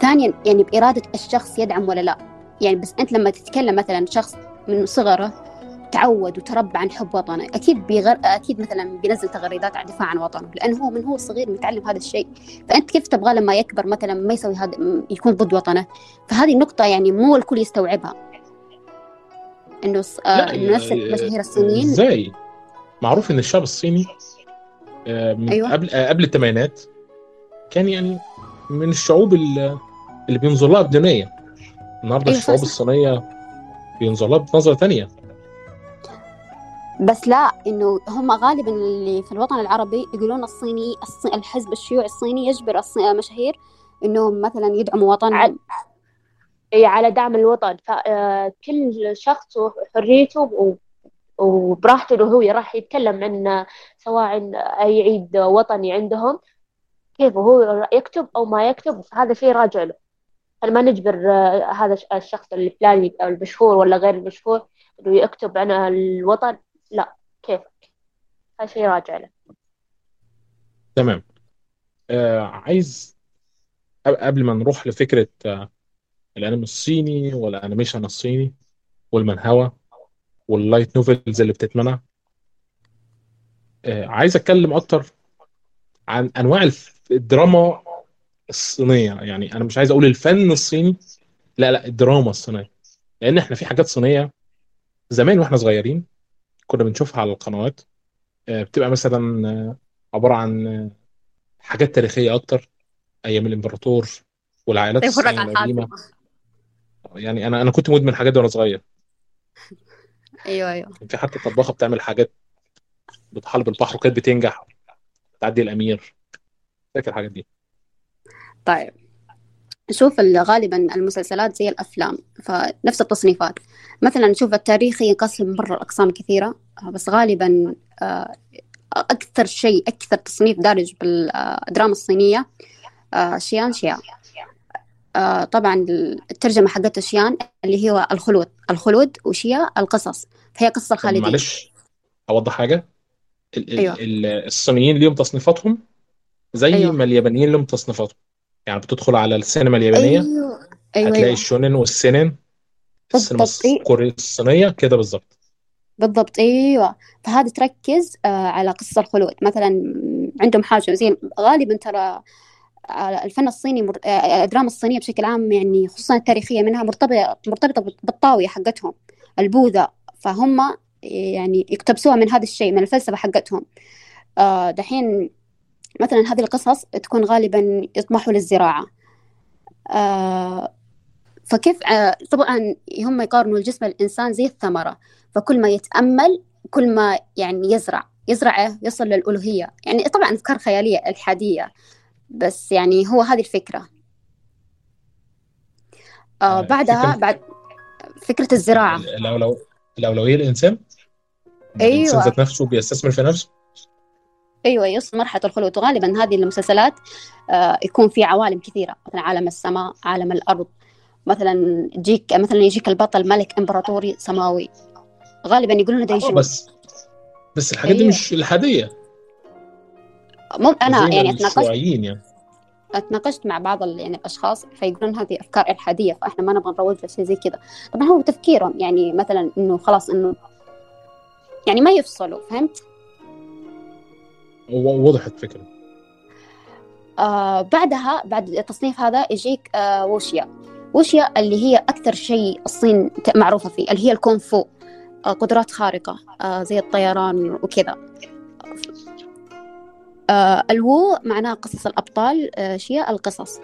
ثانيا يعني بإرادة الشخص يدعم ولا لا. يعني بس أنت لما تتكلم مثلا شخص من صغره تعود وتربى عن حب وطنه أكيد بيغر... أكيد مثلا بينزل تغريدات عن دفاع عن وطنه لأنه هو من هو صغير متعلم هذا الشيء. فأنت كيف تبغى لما يكبر مثلا ما يسوي هذا يكون ضد وطنه؟ فهذه النقطه يعني مو الكل يستوعبها. إنه ص... آه نفس المشاهير الصينيين. إزاي؟ معروف إن الشعب الصيني آه، من أيوة. قبل آه، قبل الثمانينات كان يعني من الشعوب ال- اللي بينظر لها بدونيه النهارده أيوة، الشعوب. الصينية بينظر لها بنظرة ثانية بس لا إنه هم غالبا اللي في الوطن العربي يقولون الصيني الص... الحزب الشيوعي الصيني يجبر. المشاهير إنهم مثلا يدعموا وطنهم. إيه على دعم الوطن. فكل شخص وحريته وبراحته إنه هو راح يتكلم عن سواء أي عيد وطني عندهم كيف هو يكتب أو ما يكتب. هذا شيء راجع له. أنا ما نجبر آه، هذا الش- الشخص الفلاني أو المشهور ولا غير المشهور إنه يكتب عن الوطن. لا كيف؟ هذا شيء راجع له. تمام. آه عايز قب- قبل ما نروح لفكرة آه الأنمي الصيني وال animation الصيني والمنهوى وال light novels اللي بتتمنع آه عايز أتكلم أكتر عن أنواع الف- الدراما الصينية. يعني أنا مش عايز أقول الفن الصيني لا لا الدراما الصينية. لأن إحنا في حاجات صينية زمان وإحنا صغيرين كنا بنشوفها على القنوات. آه، بتبقى مثلا آه، عبارة عن آه، حاجات تاريخية أكتر. أيام الإمبراطور والعائلات الصينية القديمة. يعني أنا أنا كنت مدمن حاجات وأنا صغير. أيوه أيوه. كان في حتى طباخة بتعمل حاجات بتحلب البحر وكانت بتنجح تعدي الأمير. فاكر الحاجات دي؟ طيب. نشوف ال- غالبا المسلسلات زي الأفلام فنفس التصنيفات. مثلا نشوف التاريخي ينقسم مرة أقسام كثيرة آه، بس غالبا آه، أكثر شيء أكثر تصنيف دارج بالدراما الصينية آه، شيان شيا. آه، طبعا الترجمة حقت شيان اللي هو الخلود. الخلود وشيا القصص. فهي طب الخالدين معلش أوضح حاجة. ال- ال- أيوة. ال- الصينيين ليهم تصنيفاتهم زي أيوة. ما اليابانيين لهم تصنيفاتهم. يعني بتدخل على السينما اليابانية أيوه أيوه هتلاقي أيوه. الشونن والسينن السينما بالضبط، إيه. الكورية الصينية كده بالظبط. بالضبط أيوه. فهذه تركز آه، على قصة الخلود مثلا عندهم حاجة زي غالبا ترى آه، الفن الصيني مر... آه، الدراما الصينية بشكل عام يعني خصوصا التاريخية منها مرتبطة مرتبطة بالطاوية حقتهم البوذا. فهم يعني يقتبسوها من هذا الشيء من الفلسفة حقتهم. دحين مثلا هذه القصص تكون غالبا يطمحوا للزراعة. آه، فكيف آه، طبعا هم يقارنوا الجسم الإنسان زي الثمرة. فكل ما يتأمل كل ما يعني يزرع يزرع يصل للألوهية. يعني طبعا أفكار خيالية إلحادية بس يعني هو هذه الفكرة. آه آه، بعدها فكرة- بعد فكرة الزراعة. الأولو... الأولوية الإنسان؟ الإنسان أيوة. ذات نفسه بيستثمر في نفسه؟ أيوه يوصل مرحلة الخلود وغالبا هذه المسلسلات آه، يكون في عوالم كثيرة. مثلا عالم السماء عالم الأرض. مثلا يجيك مثلا يجيك البطل ملك إمبراطوري سماوي. غالبا يقولون ده يجي بس بس الحاجات دي أيوة. مش إلحادية. مو أنا يعني أتناقشت يعني. أتناقشت مع بعض يعني الأشخاص فيقولون هذه أفكار إلحادية فإحنا ما نبغى نروج لشيء زي كذا. طبعا هو تفكيرهم يعني مثلا إنه خلاص إنه يعني ما يفصلوا فهمت؟ وضحت فكرة. آه بعدها بعد التصنيف هذا يجيك آه ووشيا. ووشيا اللي هي أكثر شيء الصين معروفة فيه اللي هي الكونغ فو آه، قدرات خارقة آه، زي الطيران وكذا. آه، الوو معناه قصص الأبطال آه، شيا القصص.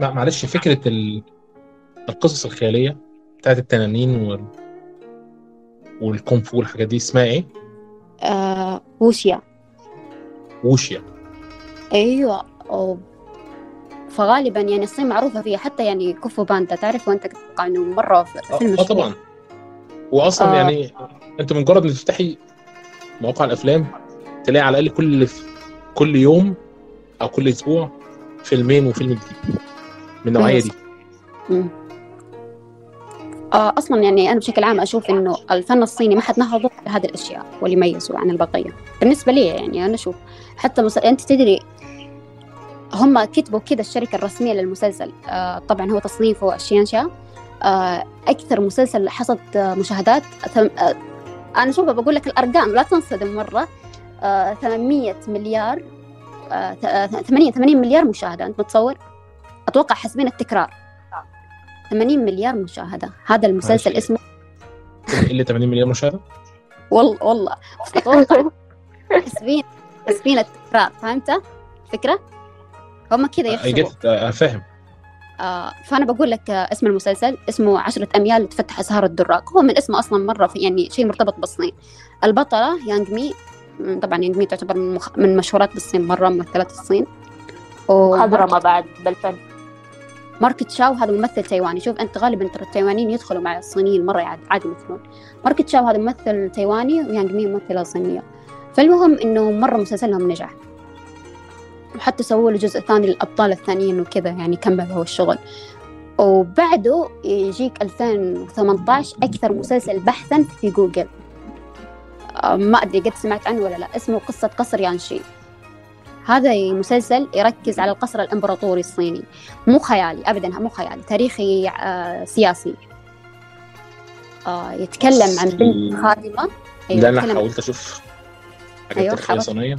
لا معلش فكرة ال... القصص الخيالية بتاعت التنانين وال... والكونغ فو والحاجات دي اسمها إيه؟ آه، ووشيا ووشيا أيوة. أو فغالبا يعني الصين معروفة فيها حتى يعني كوفو باندا تعرف وأنت تتوقع انه مرة في آه فيلم آه مشهور طبعا. واصلا آه. يعني أنت مجرد ما تفتحي مواقع الأفلام تلاقي على الأقل كل كل يوم أو كل أسبوع فيلمين وفيلم جديد من النوعية دي. مم. آه، أصلا يعني أنا بشكل عام أشوف إنه الفن الصيني ما حد نهضه بهذه الأشياء واللي يميزه عن البقية. بالنسبة لي يعني أنا أشوف حتى مسل... أنت تدري هم كتبوا كذا الشركة الرسمية للمسلسل آه، طبعا هو تصنيفه الشيانشا آه، أكثر مسلسل حصد آه، مشاهدات ثم... آه، أنا شوف بقول لك الأرقام لا تنصدم مرة. آه، 800 مليار آه، ث- آه، 80 80 مليار مشاهدة أنت متصور؟ أتوقع حسبين التكرار. 80 مليار مشاهدة. هذا المسلسل. اسمه اللي 80 مليون مشاهدة؟ والله والله. حسبين حسبين التكرار. فهمت؟ الفكرة؟ هم كذا اي يحسبوا جيت فاهم. آه فأنا بقول لك آه اسم المسلسل اسمه عشرة أميال لتفتح أزهار الدراق هو من اسمه أصلا مرة في يعني شيء مرتبط بالصين. البطلة يانغ مي طبعا يانغ مي تعتبر من, مخ... من مشهورات بالصين مرة ممثلات الصين. مخضرمة بعد بالفن. مارك تشاو هذا ممثل تايواني. شوف أنت غالبا ترى التايوانيين يدخلوا مع الصينيين مرة عاد- عادي يمثلون. مارك تشاو هذا ممثل تايواني ويانغ مي ممثلة صينية. فالمهم إنه مرة مسلسلهم نجح. وحتى سووا له جزء ثاني للأبطال الثانيين وكذا يعني كمل هو الشغل. وبعده يجيك 2018 أكثر مسلسل بحثا في جوجل. ما أدري قد سمعت عنه ولا لا. اسمه قصة قصر يانشي. هذا مسلسل يركز على القصر الإمبراطوري الصيني. مو خيالي ابدا مو خيالي تاريخي آه سياسي. آه يتكلم عن بنت خادمة. أيوة لا أنا حاولت أشوف حاجات أيوة، تاريخية حاولت. صينية.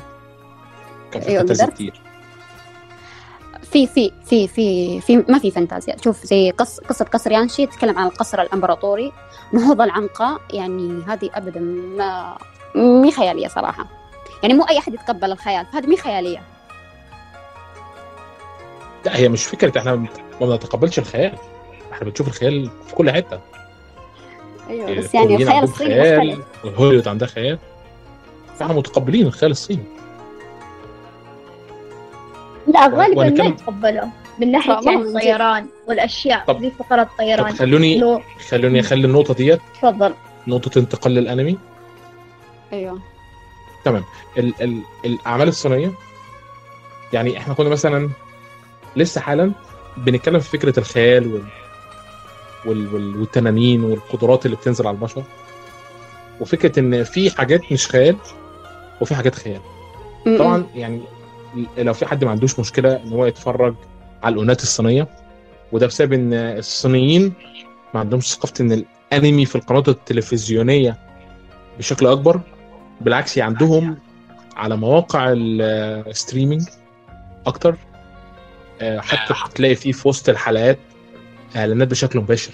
كان في أيوة، فانتازيا قدرت. كتير. في في في في في ما في فانتازيا. شوف زي قص قصة قصر يانشي تتكلم عن القصر الإمبراطوري. نهوض العنقاء يعني هذه ابدا ما مي خيالية صراحة. يعني مو أي أحد يتقبل الخيال فهذه مي خيالية. لا هي مش فكرة إحنا ما بنتقبلش الخيال. إحنا بنشوف الخيال في كل حتة. أيوه بس يعني الخيال الصيني خيال مختلف. والهوليوود عندها خيال. فإحنا متقبلين الخيال الصيني. لا غالبا ما يتقبلوا من ناحية طبعاً يعني. الطيران والأشياء طب- زي فقرات طب الطيران. خلوني إنه خلوني أخلي النقطة ديت. تفضل. نقطة انتقال للأنمي. أيوه. ال ال الأعمال الصينية يعني إحنا كنا مثلا لسه حالا بنتكلم في فكرة الخيال وال وال وال والتنانين والقدرات اللي بتنزل على البشر وفكرة إن في حاجات مش خيال وفي حاجات خيال. طبعا يعني لو في حد ما عندوش مشكلة إن هو يتفرج على الأونات الصينية وده بسبب إن الصينيين ما عندهمش ثقافة إن الأنمي في القنوات التلفزيونية بشكل أكبر بالعكس عندهم على مواقع الستريمينج أكتر. آه، حتى تلاقي فيه في وسط الحلقات إعلانات بشكل مباشر.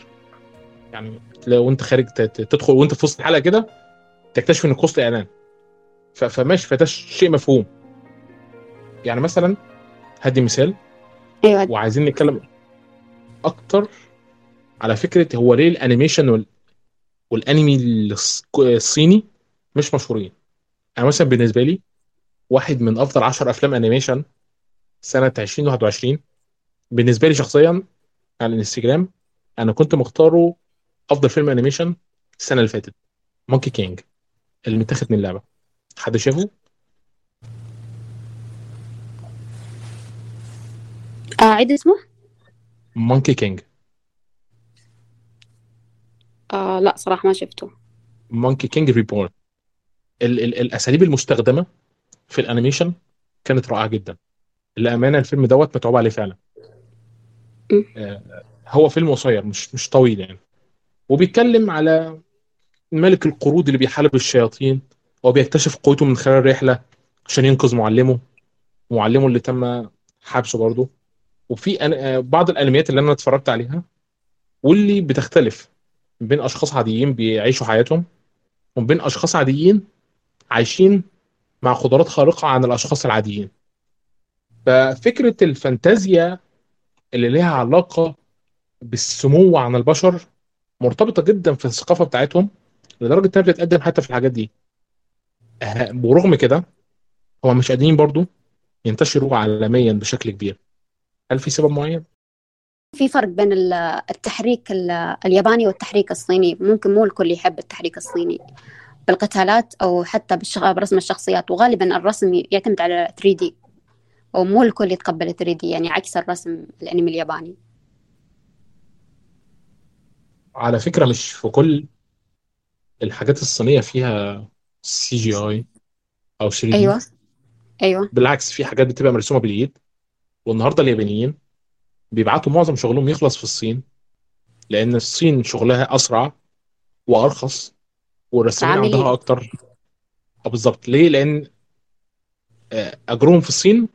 يعني تلاقي وانت خارج تدخل وأنت في وسط الحلقة كده تكتشف إن وسط اعلان ف- فماشي فده شيء مفهوم. يعني مثلا هدي مثال. أيوه. وعايزين نتكلم أكتر على فكرة هو ليه ال animation وال... والانمي الص- الصيني مش مشهورين. أنا مثلا بالنسبة لي واحد من أفضل 10 أفلام animation سنة 2021 بالنسبة لي شخصيا على الإنستجرام أنا كنت مختاره أفضل فيلم animation السنة اللي فاتت Monkey King اللي متاخد من اللعبة. حد شافه؟ آه عيد اسمه؟ Monkey King آه لا صراحة ما شفته. Monkey King Reborn ال ال الأساليب المستخدمة في ال animation كانت رائعة جدا. للأمانة الفيلم دوت متعوب عليه فعلا. آه، هو فيلم قصير مش مش طويل يعني. وبيتكلم على ملك القرود اللي بيحارب الشياطين هو بيكتشف قوته من خلال رحلة عشان ينقذ معلمه معلمه اللي تم حبسه برضه. وفي آه، بعض الأنميات اللي أنا اتفرجت عليها واللي بتختلف بين أشخاص عاديين بيعيشوا حياتهم ومن بين أشخاص عاديين عايشين مع قدرات خارقة عن الأشخاص العاديين. ففكرة الفانتازيا اللي ليها علاقة بالسمو عن البشر مرتبطة جدا في الثقافة بتاعتهم لدرجة إنها بتتقدم حتى في الحاجات دي. ورغم كده هم مش قادرين برضو ينتشروا عالميا بشكل كبير. هل في سبب معين؟ في فرق بين ال- التحريك ال- الياباني والتحريك الصيني. ممكن مو الكل يحب التحريك الصيني. بالقتالات أو حتى برسم الشخصيات وغالبا الرسم يعتمد على 3D ومو الكل يتقبل 3D يعني عكس الرسم الأنمي الياباني. على فكرة مش في كل الحاجات الصينية فيها CGI أو 3D أيوة. أيوة. بالعكس في حاجات بتبقى مرسومة بالايد والنهاردة اليابانيين بيبعتوا معظم شغلهم يخلص في الصين لأن الصين شغلها أسرع وأرخص والرسامين. عندها أكتر. آه بالظبط. ليه؟ لأن آه، أجرهم في الصين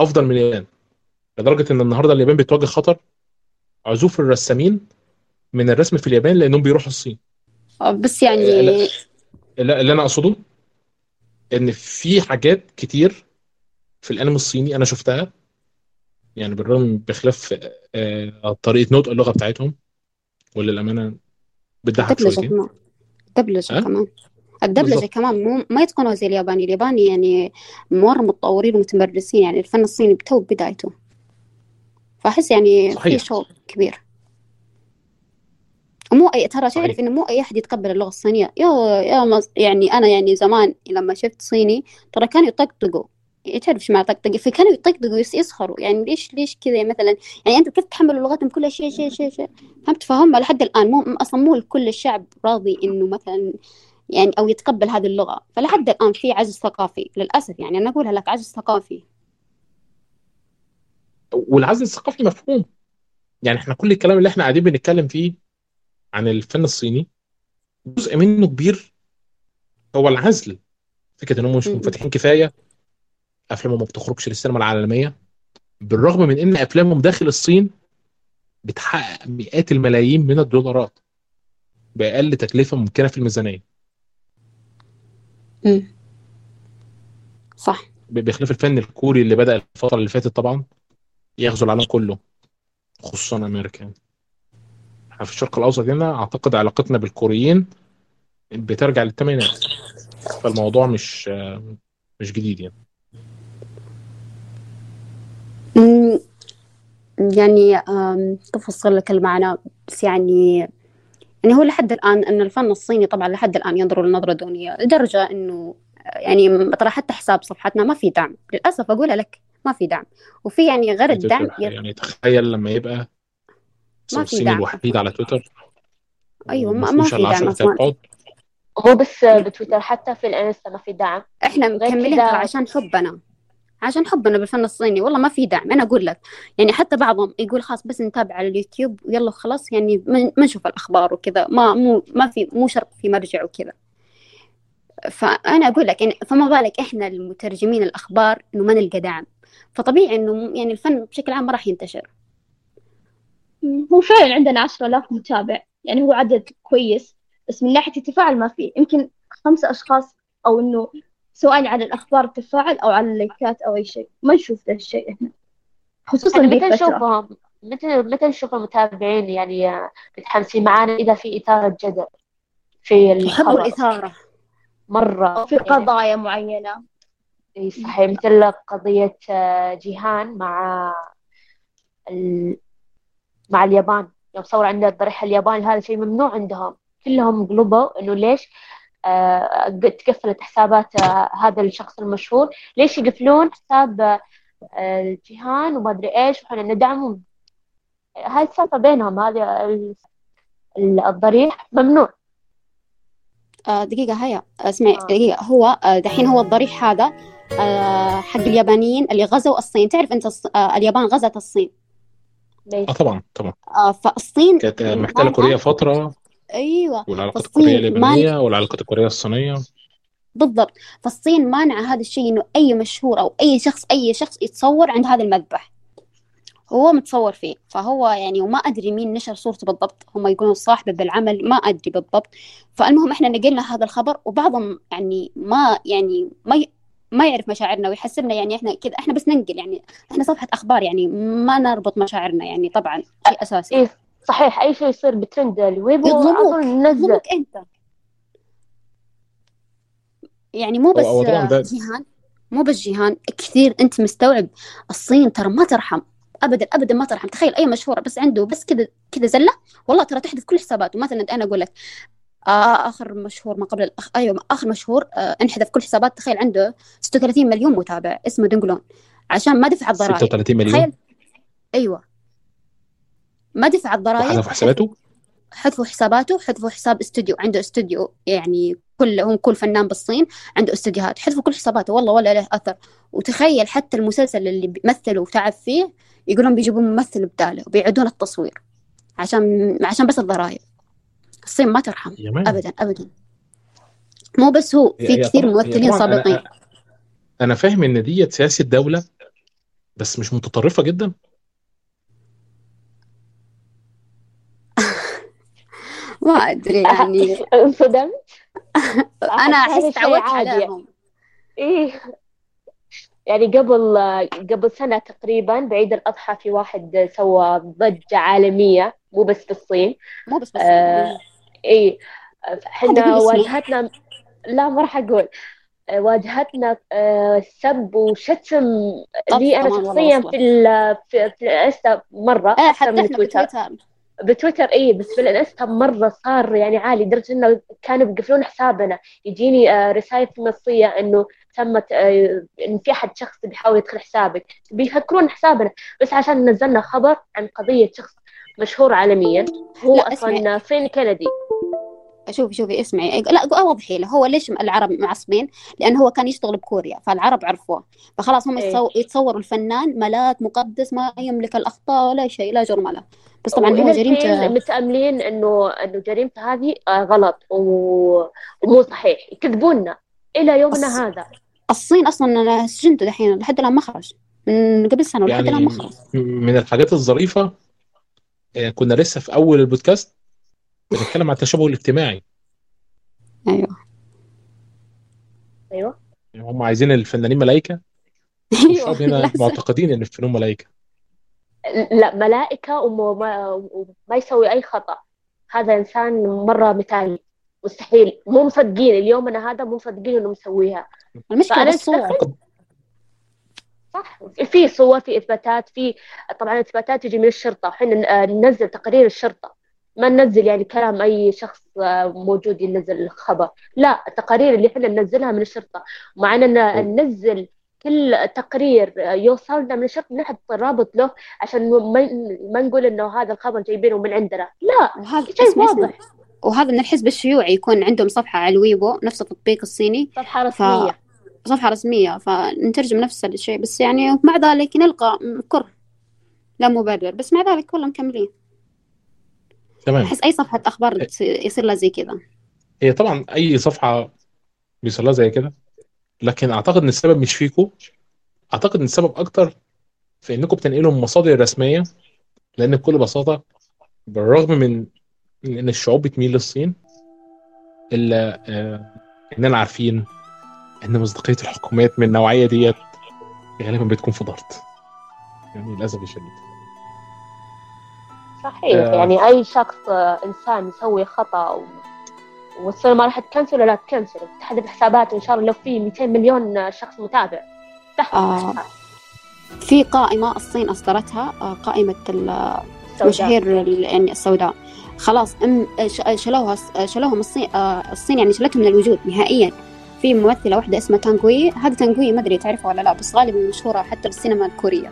أفضل من اليابان. لدرجة إن النهارده اليابان بتواجه خطر عزوف الرسامين من الرسم في اليابان لأنهم بيروحوا الصين. بس آه، يعني لا. اللي أنا أقصده إن في حاجات كتير في الأنمي الصيني أنا شفتها يعني بالرغم بخلاف آه، طريقة نطق اللغة بتاعتهم واللي الامانه بتضحك شويتين. الدبلجة أه؟ كمان الدبلجة بالظبط. كمان مو ما يتقنوا زي الياباني الياباني يعني مرة متطورين ومتمرسين يعني الفن الصيني بتو بدايته فأحس يعني في صحيح. شغل كبير ومو أي ترى. تعرف إنه مو أي أحد يتقبل اللغة الصينية يا يا مز... يعني أنا يعني زمان لما شفت صيني ترى كانوا يطقطقوا تعرف إيش معنى طقطقة؟ فكانوا يطقطقوا يس- يسخروا يعني ليش ليش كذا؟ مثلا يعني أنتم كيف تحملوا لغتهم كلها شيء شيء شيء شيء. فهمت؟ فهم لحد الآن. مو أصلا مو كل الشعب راضي إنه مثلا يعني أو يتقبل هذه اللغة. فلحد الآن في عجز ثقافي. للأسف يعني أنا أقولها لك عجز ثقافي. والعزل الثقافي مفهوم. يعني إحنا كل الكلام اللي إحنا قاعدين بنتكلم فيه عن الفن الصيني جزء منه كبير. هو العزل. فكرة إنهم مش م- م. منفتحين كفاية. افلامهم ما بتخرجش للسينما العالمية بالرغم من إن أفلامهم داخل الصين بتحقق مئات الملايين من الدولارات بأقل تكلفة ممكنة في الميزانية أمم. صح بخلاف الفن الكوري اللي بدأ الفترة اللي فاتت طبعا يغزو العالم كله خصوصا أمريكا في الشرق الأوسط هنا أعتقد علاقتنا بالكوريين بترجع للثمانينات فالموضوع مش مش جديد يعني. يعني أفصل لك المعنى بس يعني يعني هو لحد الآن أن الفن الصيني طبعا لحد الآن ينظروا لنظرة دونية لدرجة أنه يعني ترى حتى حساب صفحتنا ما في دعم. للأسف أقولها لك ما في دعم. وفي يعني غير الدعم يعني تخيل لما يبقى ما في الصيني دعم. الوحيد على تويتر. أيوة ما, ما في دعم 10 أصلا. تابعات مو بس بتويتر حتى في الانستا ما في دعم. إحنا غير مكملين كذا- ترى عشان حبنا. عشان حبنا بالفن الصيني. والله ما في دعم أنا أقول لك يعني حتى بعضهم يقول خلاص بس نتابع على اليوتيوب ويلا خلاص يعني ما نشوف الأخبار وكذا. ما مو ما في مو شرط في مرجع وكذا. فأنا أقول لك يعني فما بالك إحنا المترجمين الأخبار إنه ما نلقى دعم فطبيعي إنه يعني الفن بشكل عام ما راح ينتشر. هو فعلا عندنا عشرة آلاف متابع. يعني هو عدد كويس بس من ناحية التفاعل ما فيه يمكن خمسة أشخاص أو إنه سواء على الأخبار تفاعل أو على اللايكات أو أي شيء. ما نشوف ذا الشيء إحنا. خصوصا ذي متى نشوفهم؟ متى متى نشوف المتابعين يعني متحمسين معانا إذا في إثارة جدل في يحبوا الإثارة. مرة. أو في يعني قضايا معينة. إي صحيح. مثل قضية آه، جيهان مع ال... مع اليابان. يوم صور عند الضريح الياباني هذا شيء ممنوع عندهم. كلهم قلبوا إنه ليش آه، قد تقفلت حسابات آه، هذا الشخص المشهور. ليش يقفلون حساب آه، جيهان وما أدري إيش؟ وإحنا ندعمهم. هاي السالفة بينهم هذا ال- ال- الضريح ممنوع. آه دقيقة هيا اسمعي آه. دقيقة. هو آه دحين هو الضريح هذا آه حق اليابانيين اللي غزوا الصين. تعرف أنت آه اليابان غزت الصين؟ ليش آه طبعا طبعا. آه فالصين كانت محتلة كوريا فترة. أيوه. والعلاقات الكورية اليابانية والعلاقات الكورية الصينية. بالضبط. فالصين مانعة هذا الشيء إنه أي مشهور أو أي شخص أي شخص يتصور عند هذا المذبح. هو متصور فيه. فهو يعني وما أدري مين نشر صورته بالضبط. هم يقولون صاحبه بالعمل ما أدري بالضبط. فالمهم إحنا نقلنا هذا الخبر وبعضهم يعني ما يعني ما ي... ما يعرف مشاعرنا ويحسبنا يعني إحنا كذا. إحنا بس ننقل يعني. إحنا صفحة أخبار يعني ما نربط مشاعرنا يعني طبعا. شيء أساسي. إيه. صحيح أي شيء يصير بترند الويب ننزل يظلمك أنت. يعني مو بس جيهان مو بس جيهان كثير أنت مستوعب. الصين ترى ما ترحم. ابدا ابدا ما ترحم. تخيل أي مشهورة بس عنده بس كذا كذا زلة. والله ترى تحذف كل حساباته. مثلا أنا أقول لك آه آخر مشهور ما قبل الأخ... أيوه آخر مشهور آه انحذف كل حسابات. تخيل عنده 36 مليون متابع. اسمه دنجلون. عشان ما دفع الضرائب. 36 مليون؟ تخيل. أيوه. ما دفع الضرائب وحذف حساباته؟ حذفوا حساباته حذفوا حساب استوديو عنده استوديو يعني كل هم كل فنان بالصين عنده استوديوهات حذفوا كل حساباته والله ولا له أثر. وتخيل حتى المسلسل اللي مثله وتعب فيه يقولون بيجيبون ممثل بداله وبيعيدون التصوير عشان عشان بس الضرائب الصين ما ترحم. ابدا ابدا. مو بس هو في كثير ممثلين سابقين. أنا, أنا فاهم إن ديت سياسة دولة بس مش متطرفة جدا؟ ما أدري يعني. انصدمت أنا أحس تعودت عادي. عليهم. إيه. يعني قبل قبل سنة تقريبا بعيد الأضحى في واحد سوى ضجة عالمية مو بس في الصين. مو بس بس آه، إيه. هذا إحنا هو اسمه. واجهتنا لا ما راح أقول. آه، واجهتنا آه، سب وشتم لي أنا والله شخصيا. في ال في, في الإنستا مرة إيه أكثر حتى من تويتر. بتويتر اي بس في الانستا مرة صار يعني عالي لدرجة إنه كانوا بيقفلون حسابنا. يجيني آه، رسائل في النصيه إنه تمت آه، إن في أحد شخص بيحاول يدخل حسابك. بيهكرون حسابنا. بس عشان نزلنا خبر عن قضية شخص مشهور عالميا هو لا، أصلا فين كندي. شوفي شوفي اسمعي. لا اوضحي له. هو ليش العرب معصبين؟ لأنه هو كان يشتغل بكوريا فالعرب عرفوه. فخلاص هم إيه. يتصو... يتصوروا الفنان ملاك مقدس ما يملك الأخطاء ولا شيء لا جرم له. بس طبعا هو جريمته متأملين انه إنه جريمته هذه آه، غلط ومو صحيح. يكذبوننا. إلى يومنا الص- هذا. الصين أصلا سجنته دحين لحد الآن ما خرج. من قبل سنة ولحد الآن يعني ما خرج. من الحاجات الظريفة آه، كنا لسه في أول البودكاست بنتكلم عن التشابه الاجتماعي. أيوه. أيوه. يعني هم عايزين الفنانين ملائكة. أيوه. معتقدين إن الفنون ملائكة. لا ملائكة وما وما يسوي أي خطأ. هذا إنسان مرة مثالي. مستحيل. مو مصدقين. اليوم أنا هذا مو مصدقين إنه مسويها. المشكلة فأنا بالصور. صح. في صور في إثباتات في طبعا إثباتات تجي من الشرطة. وحنا ننزل تقارير الشرطة. ما ننزل يعني كلام أي شخص آه، موجود ينزل الخبر. لا التقارير اللي إحنا ننزلها من الشرطة. ومعنا ن- ننزل كل تقرير يوصلنا من الشرطة نحط رابط له عشان ما ما نقول إنه هذا الخبر جايبينه من عندنا. لا وهذا شيء واضح. وهذا من الحزب الشيوعي يكون عندهم صفحة على الويبو نفس التطبيق الصيني. صفحة رسمية. صفحة رسمية فنترجم نفس الشيء. بس يعني مع ذلك نلقى كره. لا مبرر. بس مع ذلك والله مكملين. تمام. أحس أي صفحة أخبار تصير- يصير لها زي كذا. هي طبعا أي صفحة بيصير لها زي كده لكن أعتقد إن السبب مش فيكم أعتقد إن السبب أكتر في إنكم بتنقلوا من مصادر رسميه لأن بكل بساطة بالرغم من إن الشعوب بتميل للصين إلا آه، اننا عارفين إن مصداقية الحكومات من النوعية ديت غالبا بتكون في ضغط. يعني للأسف الشديد. صحيح. آه. يعني أي شخص آه، إنسان يسوي خطأ و... والصورة ما راح تكنسل ولا تكنسل تحذف حساباته إن شاء الله لو في 200 مليون شخص متابع تحذف آه. حسابات. في قائمة الصين أصدرتها آه، قائمة ال- سوداء. مشاهير ال- يعني السوداء خلاص أم ش- شلوها شلوهم الصين آه، الصين يعني شلتهم من الوجود نهائيا في ممثلة واحدة اسمها تانغوي هذه تانغوي ما أدري تعرفها ولا لا بس غالبا مشهورة حتى بالسينما الكورية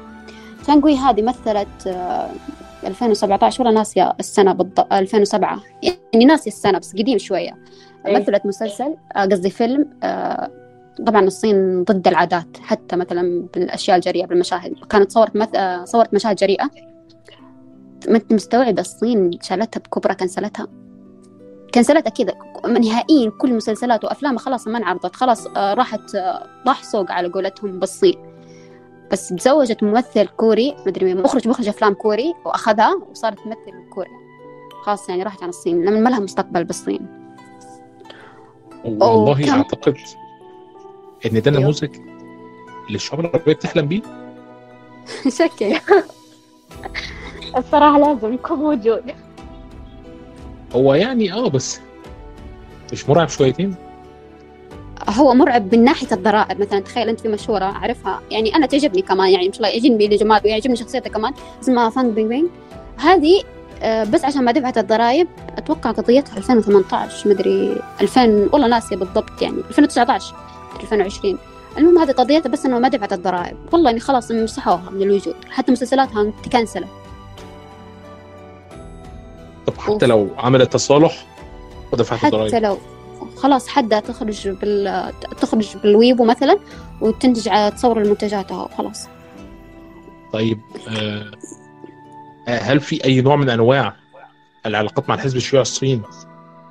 تانغوي هذه مثلت آه، 2017 ولا ناسية السنة بالضبط 2007 يعني ناسية السنة بس قديم شوية. إيه. مثلت مسلسل آه، قصدي فيلم آه، طبعا الصين ضد العادات حتى مثلا بالأشياء الجريئة بالمشاهد. كانت صورت مث... آه، صورت مشاهد جريئة. ما انت مستوعب الصين شالتها بكبرى كنسلتها. كنسلتها كذا نهائيا كل مسلسلات وأفلامها خلاص ما انعرضت. خلاص راحت راح سوق على قولتهم بالصين. بس تزوجت ممثل كوري مدري مين مخرج مخرج أفلام كوري وأخذها وصارت تمثل كوريا خلاص يعني راحت عن الصين لأن ما لها مستقبل بالصين. والله كم- أعتقد إن ده أيوه. نموذج اللي الشعوب العربية بتحلم بيه. شكل الصراحة لازم يكون موجود. هو يعني آه بس مش مرعب شويتين. هو مرعب من ناحية الضرائب مثلا. تخيل أنت في مشهورة أعرفها. يعني أنا تعجبني كمان يعني ما شاء الله يعجبني لجمال ويعجبني شخصيتها كمان اسمها فانغ بينغ بينغ هذه آه، بس عشان ما دفعت الضرائب أتوقع قضيتها 2018 مدري 2000 والله ناسية بالضبط يعني 2019 مدري 2020 المهم هذه قضيتها بس إنه ما دفعت الضرائب. والله يعني خلاص مسحوها من الوجود. حتى مسلسلاتها تكنسلت طب حتى. لو عملت تصالح ودفعت الضرايب حتى لو خلاص حدها تخرج بال تخرج بالويبو مثلا وتنتج على تصور المنتجاتها وخلاص طيب آه هل في أي نوع من أنواع العلاقات مع الحزب الشيوعي الصيني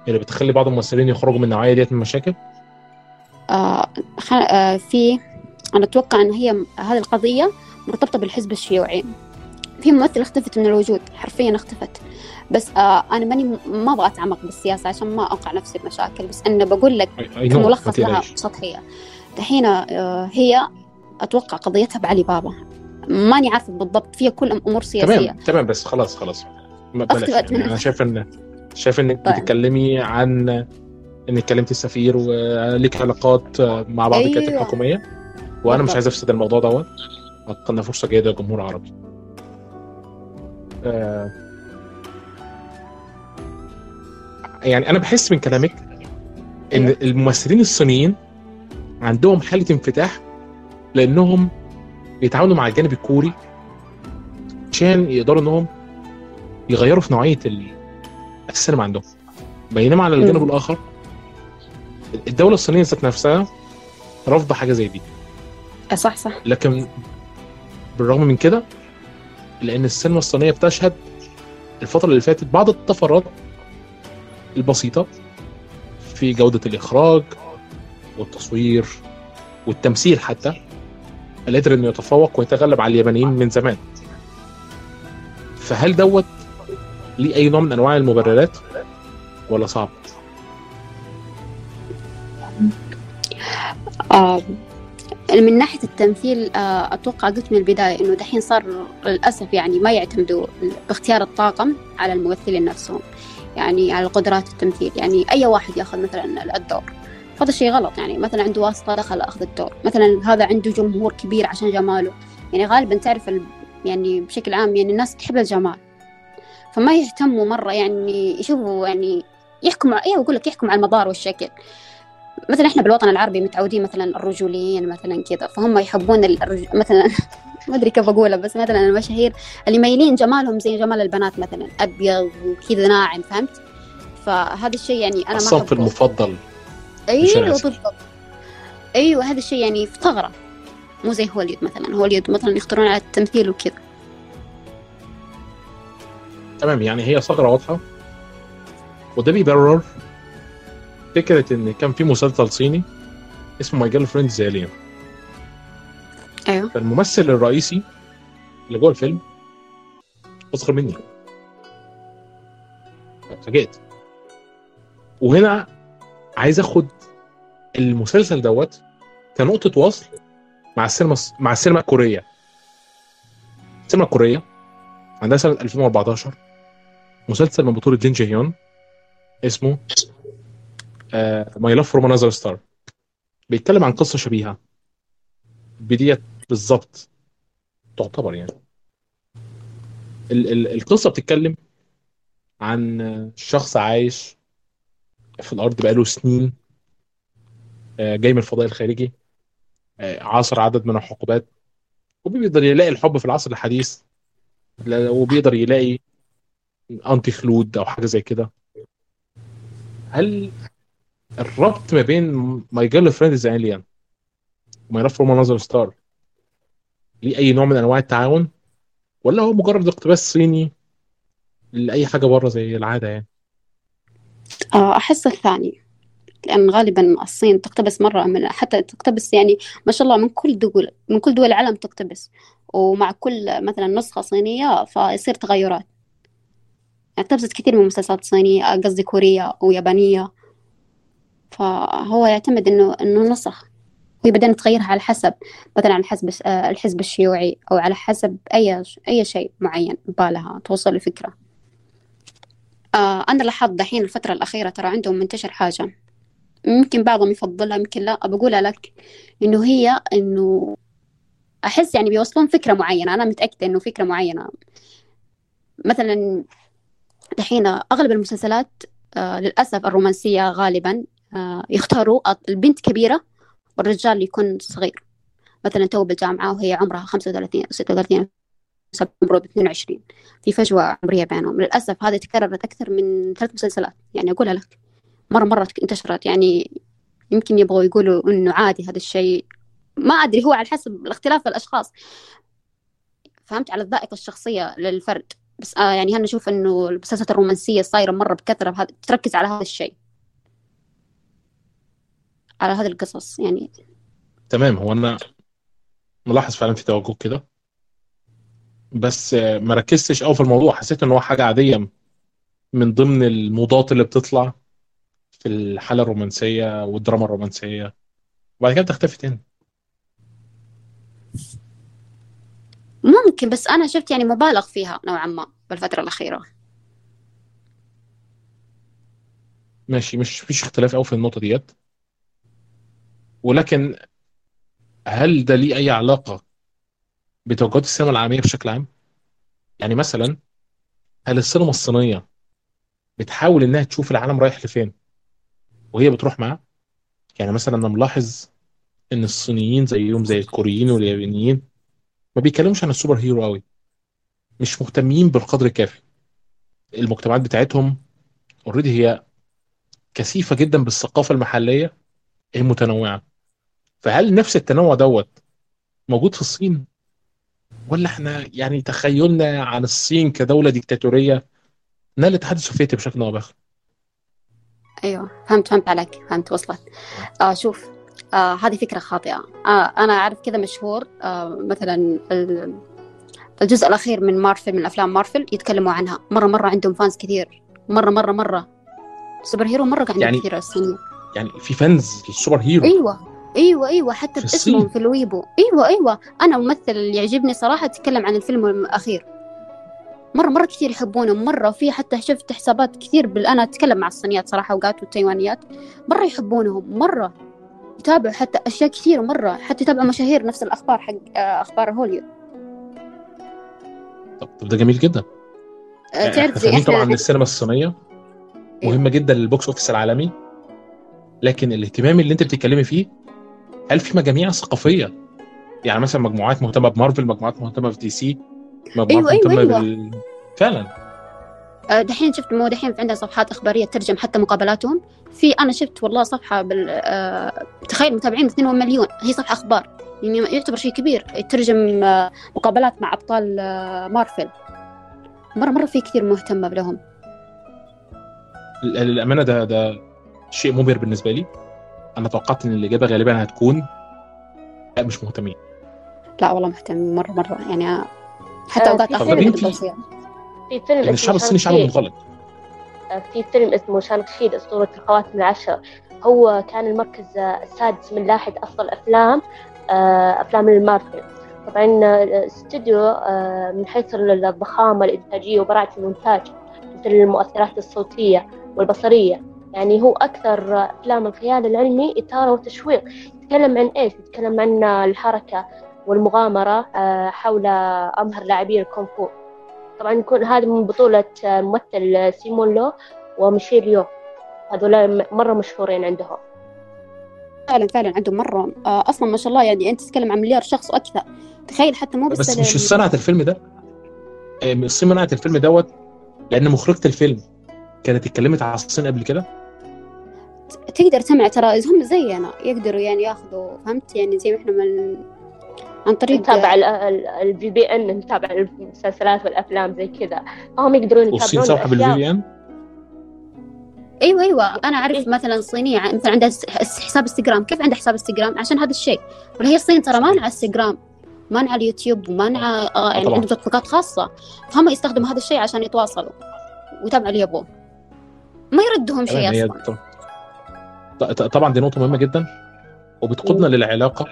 اللي بتخلي بعض الممثلين يخرجوا من النوعية ديت من المشاكل؟ آه. آه في أنا أتوقع أن هي هذه القضية مرتبطة بالحزب الشيوعي في ممثلة اختفت من الوجود حرفيا اختفت. بس آه أنا ماني ما أبغى أتعمق بالسياسة عشان ما أوقع نفسي بمشاكل. بس أنا بقول لك كملخص لها. سطحية. دحين آه هي أتوقع قضيتها بعلي بابا. ماني عارفة بالضبط فيها كل أمور سياسية. تمام تمام بس خلاص خلاص. ما بلاش. يعني أنا شايف ان شايف إنك طيب. بتتكلمي عن إنك كلمتي السفير وليك علاقات مع بعض أيوة. الحكوميه وأنا مش بالضبط. عايز أفسد الموضوع دوت. اتقنا فرصة جيدة للجمهور العربي. يعني أنا بحس من كلامك إن أيوة. الممثلين الصينيين عندهم حالة انفتاح لأنهم بيتعاملوا مع الجانب الكوري عشان يقدروا إنهم يغيروا في نوعية ال- السينما عندهم بينما على الجانب مم. الآخر الدولة الصينية ذات نفسها رافضة حاجة زي دي آه، صح صح لكن بالرغم من كده لأن السينما الصينية بتشهد الفترة اللي فاتت بعض الطفرات البسيطة في جودة الإخراج والتصوير والتمثيل حتى اللي قدر إنه يتفوق ويتغلب على اليابانيين من زمان فهل دوت ليه أي نوع من أنواع المبررات ولا صعب؟ من ناحية التمثيل آه أتوقع قلت من البداية إنه دحين صار للأسف يعني ما يعتمدوا باختيار الطاقم على الممثلين نفسهم يعني على قدرات التمثيل. يعني أي واحد ياخذ مثلا الدور هذا الشيء غلط. يعني مثلا عنده واسطة دخل أخذ الدور. مثلا هذا عنده جمهور كبير عشان جماله. يعني غالبا تعرف. يعني بشكل عام يعني الناس تحب الجمال. فما يهتموا مرة يعني يشوفوا يعني يحكموا أيوه أقول لك يحكموا على المظهر والشكل. مثلا إحنا بالوطن العربي متعودين مثلا الرجوليين مثلا كذا فهم يحبون الرج... مثلا ما أدري كيف اقولها بس مثلا المشاهير اللي مايلين جمالهم زي جمال البنات مثلا أبيض وكذا ناعم فهمت؟ فهذا الشيء يعني أنا ما الصنف المفضل أيوه بالضبط. أيوه هذا الشيء يعني في ثغرة. مو زي هوليود مثلا. هوليود مثلا يختارون على التمثيل وكذا. تمام يعني هي ثغرة واضحة. وده بيبرر فكرة إن كان في مسلسل صيني اسمه My Girlfriend's Alien أيوه. فالممثل الرئيسي اللي جوه الفيلم أصغر مني. اتفاجئت وهنا عايز أخد المسلسل دوت كنقطة وصل مع السينما مع السينما الكورية. السينما الكورية عندها سنة 2014 مسلسل من بطولة جين جي هيون اسمه My Love from Another Star بيتكلم عن قصة شبيهة. بديت بالظبط تعتبر يعني. ال- ال- القصة بتتكلم عن شخص عايش في الأرض بقاله سنين آه، جاي من الفضاء الخارجي آه، عاصر عدد من الحقبات وبيقدر يلاقي الحب في العصر الحديث وبيقدر يلاقي انتي خلود أو حاجة زي كده. هل الربط ما بين My Girlfriend is Alien و My Love from Another Star ليه أي نوع من أنواع التعاون؟ ولا هو مجرد اقتباس صيني لأي حاجة بره زي العادة يعني. آه، أحس الثاني. لأن غالبا الصين تقتبس مرة من حتى تقتبس يعني ما شاء الله من كل دول من كل دول العالم تقتبس. ومع كل مثلا نسخة صينية فيصير تغيرات. يعني اقتبست كثير من المسلسلات الصينية قصدي كورية ويابانية. فهو يعتمد إنه إنه نسخ. هي بعدين تغيرها على حسب مثلا على حسب الحزب الشيوعي أو على حسب أي أي شيء معين بالها توصل لفكرة آه أنا لاحظت دحين الفترة الأخيرة ترى عندهم منتشر حاجة. ممكن بعضهم يفضلها يمكن لا. بقولها لك إنه هي إنه أحس يعني بيوصلون فكرة معينة. أنا متأكدة إنه فكرة معينة. مثلا دحين أغلب المسلسلات آه للأسف الرومانسية غالبا يختاروا البنت كبيرة والرجال يكون صغير. مثلا تو بالجامعة وهي عمرها خمسة وثلاثين أو ستة وثلاثين عمره 22 في فجوة عمرية بينهم. للأسف هذه تكررت أكثر من ثلاث مسلسلات يعني أقولها لك. مرة مرة انتشرت يعني يمكن يبغوا يقولوا إنه عادي هذا الشيء. ما أدري هو على حسب الاختلاف الأشخاص. فهمت؟ على الذائقة الشخصية للفرد. بس آه يعني أنا أشوف إنه المسلسلات الرومانسية صايرة مرة بكثرة تركز على هذا الشيء؟ على هذه القصص يعني. تمام هو أنا ملاحظ فعلا في توجه كده. بس ما ركزتش قوي في الموضوع حسيت إن هو حاجة عادية من ضمن الموضات اللي بتطلع في الحالة الرومانسية والدراما الرومانسية. وبعد كده بتختفي تاني. ممكن بس أنا شفت يعني مبالغ فيها نوعا ما بالفترة الأخيرة. ماشي مش فيش اختلاف قوي في النقطة ديت. ولكن هل ده ليه أي علاقة بتوجهات السينما العالمية بشكل عام؟ يعني مثلا هل السينما الصينية بتحاول إنها تشوف العالم رايح لفين وهي بتروح معاه؟ يعني مثلا أنا ملاحظ إن الصينيين زيهم زي الكوريين واليابانيين ما بيتكلموش عن السوبر هيرو قوي مش مهتمين بالقدر الكافي. المجتمعات بتاعتهم already هي كثيفة جدا بالثقافة المحلية المتنوعة. فهل نفس التنوع دوت موجود في الصين؟ ولا إحنا يعني تخيلنا عن الصين كدولة ديكتاتورية نال الاتحاد السوفيتي بشكل أو بآخر؟ أيوة فهمت فهمت عليك فهمت وصلت. آه شوف آه هذه فكرة خاطئة. آه أنا أعرف كذا مشهور آه مثلا الجزء الأخير من مارفل من أفلام مارفل يتكلموا عنها. مرة مرة عندهم fans كثير. مرة مرة مرة. superhero مرة عندهم يعني كثير الصينيين يعني في fans لل superhero أيوه. أيوه أيوه حتى في باسمهم الصين. في الويبو. أيوه أيوه. أنا ممثل اللي يعجبني صراحة تكلم عن الفيلم الأخير. مرة مرة كثير يحبونه مرة في حتى شفت حسابات كثير بال... أنا أتكلم مع الصينيات صراحة اوقات والتايوانيات مرة يحبونهم مرة. يتابعوا حتى أشياء كثيره مرة. حتى يتابعوا مشاهير نفس الأخبار حق آه، أخبار هوليوود طب ده جميل جدا. آه، يعني تعرف إحنا زي طبعا السينما الصينية. مهمة جدا لل box office العالمي. لكن الاهتمام اللي أنت بتتكلمي فيه هل في مجاميع ثقافية. يعني مثلا مجموعات مهتمة بمارفل مجموعات مهتمة بدي سي مجموعات أيوة، أيوة، مهتمة أيوة. بال فعلا. آه، دحين شفت مو دحين في عندنا صفحات إخبارية ترجم حتى مقابلاتهم. في أنا شفت والله صفحة بال آه، تخيل متابعين 2 مليون هي صفحة إخبار. يعني يعتبر شيء كبير. يترجم آه، مقابلات مع أبطال مارفل. مرة مرة في كثير مهتمة لهم للأمانة ده ده شيء مبهر بالنسبة لي. أنا توقعت إن الإجابة غالبا هتكون لا مش مهتمين. لا والله مهتم مرة مرة. يعني حتى أوقات في اخر بالتوصية في فيلم اسمه الشعب الصيني شعب. منغلق. آه، في فيلم اسمه شانغ-شي أسطورة الخواتم العشر. هو كان المركز السادس من لائحة أفضل أفلام آه، أفلام المارفل. طبعا آه، استوديو آه، من حيث الضخامة الإنتاجية وبراعة المونتاج مثل المؤثرات الصوتية والبصرية. يعني هو أكثر أفلام الخيال العلمي إثارة وتشويق. يتكلم عن إيش؟ يتكلم عن الحركة والمغامرة آه، حول أمهر لاعبي الكونغ فو. طبعا يكون هذا من بطولة آه، الممثل سيمون لو وميشيل يو. هذول مرة مشهورين عندهم. فعلا فعلا عندهم مرة. آه، أصلا ما شاء الله يعني أنت تتكلم عن مليار شخص وأكثر. تخيل حتى مو بس بس مش صنعت الفيلم ده؟ الصين منعت الفيلم دوت لأن مخرجة الفيلم كانت اتكلمت على الصين قبل كده؟ تقدر تمنع ترى هم زينا يقدروا يعني ياخذوا فهمت؟ يعني زي ما إحنا من عن طريق نتابع ال VPN نتابع المسلسلات والأفلام زي كذا. فهم يقدرون والصين يتابعون بال V الأشياء. PN أيوه أيوه. أنا أعرف مثلا صينية مثلا عندها حساب إنستغرام. كيف عندها حساب إنستغرام؟ عشان هذا الشيء. ولا هي الصين ترى مانعة إنستغرام. مانعة اليوتيوب ومانعه آه يعني طبعاً. عندهم تطبيقات خاصة. فهم يستخدموا هذا الشيء عشان يتواصلوا ويتابعوا اللي يبغوه ما يردهم شيء هي أصلا. طبعا دي نقطة مهمة جدا وبتقودنا للعلاقة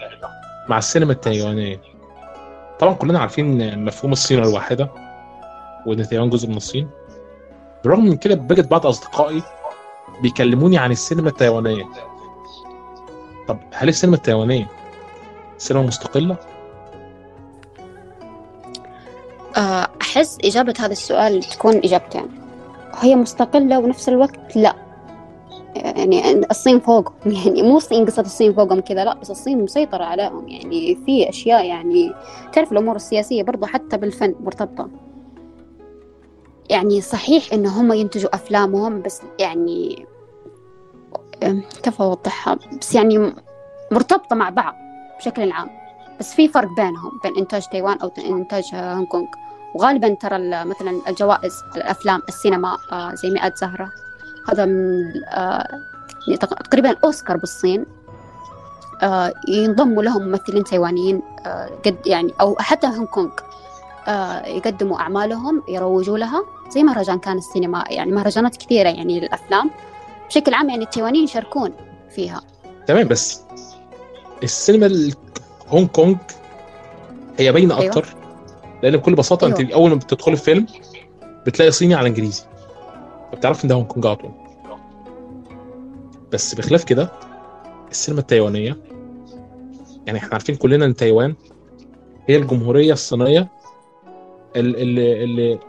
مع السينما التايوانية. طبعا كلنا عارفين مفهوم الصين الواحدة وإن تايوان جزء من الصين. بالرغم من كده بجد بعض أصدقائي بيكلموني عن السينما التايوانية. طب هل السينما التايوانية سينما مستقلة؟ آه، أحس إجابة هذا السؤال تكون إجابتين. هي مستقلة ونفس الوقت لا. يعني الصين فوقهم يعني مو الصين قصة الصين فوقهم كذا لا بس الصين مسيطرة عليهم. يعني في أشياء يعني تعرف الأمور السياسية برضو حتى بالفن مرتبطة. يعني صحيح إن هم ينتجوا أفلامهم بس يعني كيف أوضحها؟ بس يعني مرتبطة مع بعض بشكل عام. بس في فرق بينهم بين إنتاج تايوان أو إنتاج هونغ كونغ. وغالبا ترى مثلا الجوائز الأفلام السينما آه، زي مئة زهرة. هذا من آه، تق- تقريبا أوسكار بالصين. آه، ينضموا لهم ممثلين تايوانيين آه، قد يعني أو حتى هونغ كونغ. يقدموا أعمالهم يروجوا لها زي مهرجان كان السينما. يعني مهرجانات كثيرة يعني للأفلام بشكل عام يعني التايوانيين يشاركون فيها. تمام بس السينما ال- هونج كونج هي باينة أيوة. أكتر لأن بكل بساطة أنت أيوة. أول ما بتدخل الفيلم بتلاقي صيني على إنجليزي. فبتعرف إن ده هونج كونج على طول. بس بخلاف كده السينما التايوانية يعني إحنا عارفين كلنا إن تايوان هي الجمهورية الصينية ال- اللي, اللي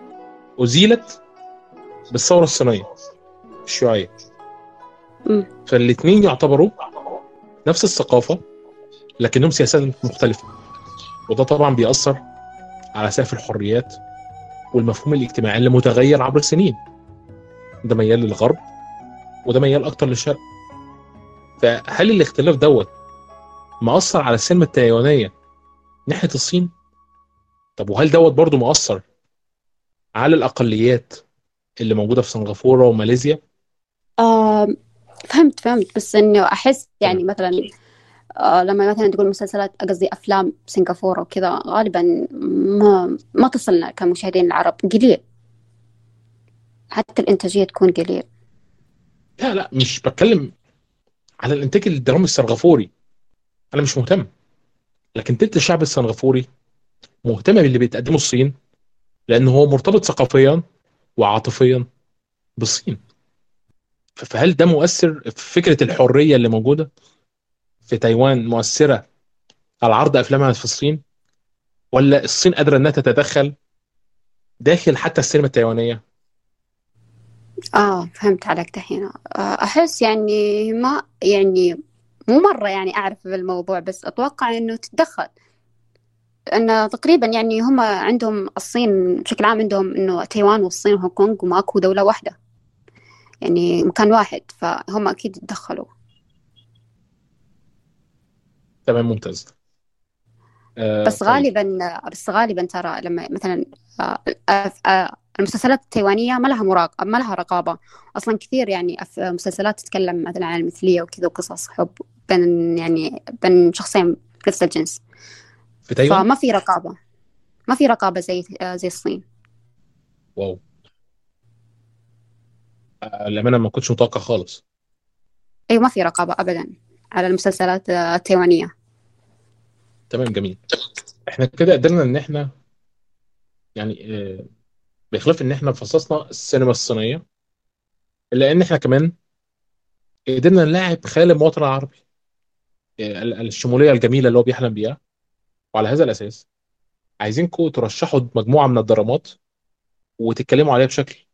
أزيلت بالثورة الصينية الشيوعية. مم. فالاتنين يعتبروا نفس الثقافة لكنهم سياسات مختلفة. وده طبعا بيأثر على سقف الحريات والمفهوم الاجتماعي اللي متغير عبر السنين. ده ميال للغرب وده ميال أكتر للشرق. فهل الاختلاف دوت مأثر على السينما التايوانية ناحية الصين؟ طب وهل دوت برضو مأثر على الأقليات اللي موجودة في سنغافورة وماليزيا؟ آه فهمت فهمت. بس انه أحس يعني مثلا آه لما مثلا تقول مسلسلات قصدي أفلام سنغافورة وكذا غالبا ما ما تصلنا كمشاهدين العرب. قليل. حتى الإنتاجية تكون قليل. لا لا مش بتكلم على الإنتاج الدرامي السنغافوري. أنا مش مهتم. لكن تلت الشعب السنغافوري مهتم باللي بتقدمه الصين لأن هو مرتبط ثقافيا وعاطفيا بالصين. فهل ده مؤثر في فكرة الحرية اللي موجودة؟ في تايوان مؤثرة على عرض أفلامها في الصين؟ ولا الصين قادرة إنها تتدخل داخل حتى السينما التايوانية؟ آه فهمت عليك دحين. آه أحس يعني ما يعني مو مرة يعني أعرف بالموضوع بس أتوقع إنه تتدخل إن تقريبا يعني هم عندهم الصين بشكل عام عندهم إنه تايوان والصين وهونغ كونغ وماكو دولة واحدة. يعني مكان واحد فهم أكيد يتدخلوا تمام ممتاز. آه بس طيب. غالبا بس غالبا ترى لما مثلا آه، المسلسلات التايوانية ما لها مراقبة ما لها رقابة. أصلا كثير يعني مسلسلات تتكلم مثلا عن المثلية وكذا وقصص حب بين يعني بين شخصين نفس الجنس. في تايوان؟ فما في رقابة. ما في رقابة زي زي الصين. واو. آه، للأمانة ما كنتش متوقع خالص. أيوة ما في رقابة أبدا على المسلسلات آه، التايوانية. تمام جميل. إحنا كده قدرنا إن إحنا يعني آه، بخلاف إن إحنا فصصنا السينما الصينية الا ان إحنا كمان قدرنا نلاعب خيال المواطن العربي. آه، ال- الشمولية الجميلة اللي هو بيحلم بيها. وعلى هذا الأساس عايزينكم ترشحوا مجموعة من الدرامات وتتكلموا عليها بشكل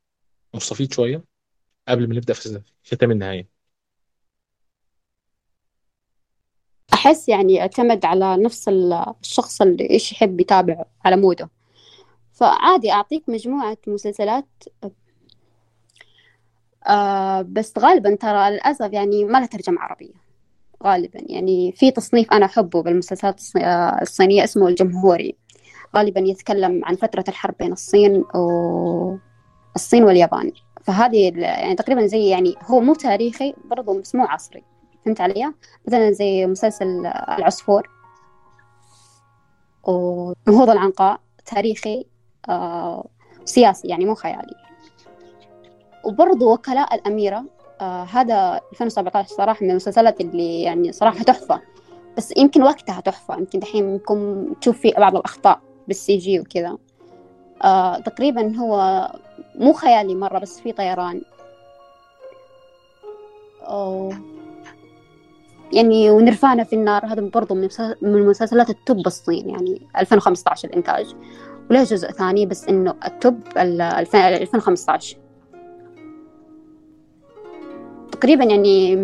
مستفيض شوية قبل ما نبدأ في ختام النهاية. أحس يعني يعتمد على نفس ال- الشخص اللي إيش يحب يتابع على موده. فعادي أعطيك مجموعة مسلسلات آه بس غالبا ترى للأسف يعني ما لها ترجمة عربية غالبا. يعني في تصنيف أنا أحبه بالمسلسلات آه، الصينية اسمه الجمهوري. غالبا يتكلم عن فترة الحرب بين الصين و الصين واليابان. فهذه يعني تقريبا زي يعني هو مو تاريخي برضو بس مو عصري. فهمت علي؟ مثلا زي مسلسل العصفور. ونهوض العنقاء تاريخي آه سياسي يعني مو خيالي. وبرضو وكلاء الأميرة آه هذا 2017 صراحة من المسلسلات اللي يعني صراحة تحفة. بس يمكن وقتها تحفة يمكن دحين ممكن تشوف فيه بعض الأخطاء بال CG وكذا. آه تقريبا هو مو خيالي مرة بس في طيران. أو يعني ونرفانة في النار هذا برضو من مسل- من مسلسلات ال top الصين يعني 2015 الإنتاج وله جزء ثاني بس إنه التوب ال- الف- 2015 تقريبا يعني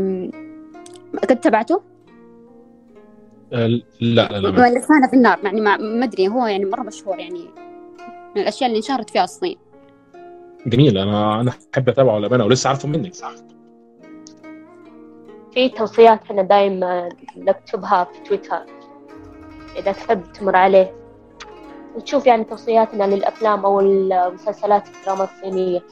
قد تبعته؟ لا لا لا ما- نرفانة في النار يعني ما ما أدري هو يعني مرة مشهور يعني. من الأشياء اللي انشهرت فيها الصين. جميل أنا أنا أحب أتابعه للامانه ولسه عارفه منك في توصيات إحنا دايما نكتبها في تويتر. إذا تحب تمر عليه. وتشوف يعني توصياتنا للأفلام أو المسلسلات الدراما الصينية.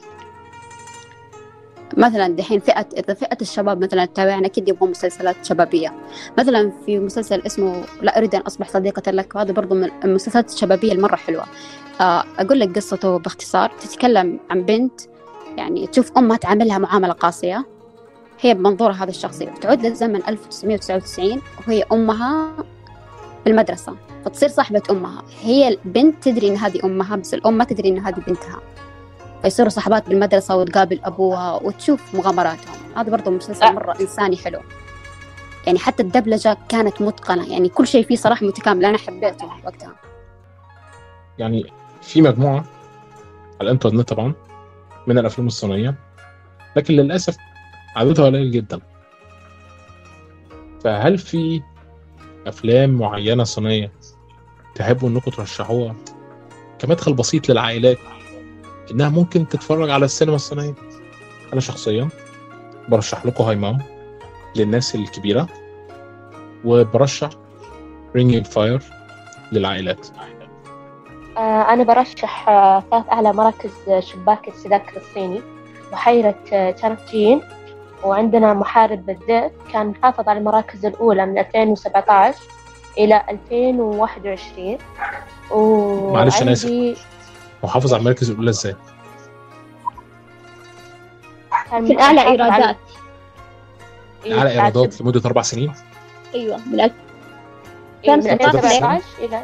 مثلا دحين فئة إذا فئة الشباب مثلا تتابعنا أكيد يبغوا مسلسلات شبابية. مثلا في مسلسل اسمه لا أريد أن أصبح صديقة لك وهذا برضو من المسلسلات الشبابية المرة حلوة. آه، أقول لك قصته باختصار. تتكلم عن بنت يعني تشوف أمها تعاملها معاملة قاسية. هي بمنظور هذا الشخصي. تعود للزمن 1999 وهي أمها بالمدرسة فتصير صاحبة أمها. هي البنت تدري إن هذه أمها بس الأم ما تدري إن هذه بنتها. فيصيروا صحبات بالمدرسة وتقابل أبوها وتشوف مغامراتهم. هذا برضو مسلسل مرة إنساني حلو. يعني حتى الدبلجة كانت متقنة. يعني كل شيء فيه صراحة متكامل. أنا حبيته وقتها. يعني في مجموعة على الإنترنت طبعا من الأفلام الصينية. لكن للأسف عددها قليل جدا. فهل في أفلام معينة صينية تحبوا إنكم ترشحوها؟ كمدخل بسيط للعائلات إنها ممكن تتفرج على السينما الصينية. أنا شخصيا برشح لكم Hi, Mom للناس الكبيرة وبرشح Raging Fire للعائلات. آه، أنا برشح آه، ثلاث أعلى مراكز آه، شباك التذاكر الصيني بحيرة تشانغجين وعندنا محارب الذئب كان حافظ على المراكز الأولى من 2017 إلى 2021 و معلش أنا آسف. محافظ على المركز الأولى إزاي؟ كان في الأعلى محافظ على- إيرادات. إيه، على بعد إيرادات لمدة أربع سنين؟ أيوة من ألف إيه، من كان 2017 إلى.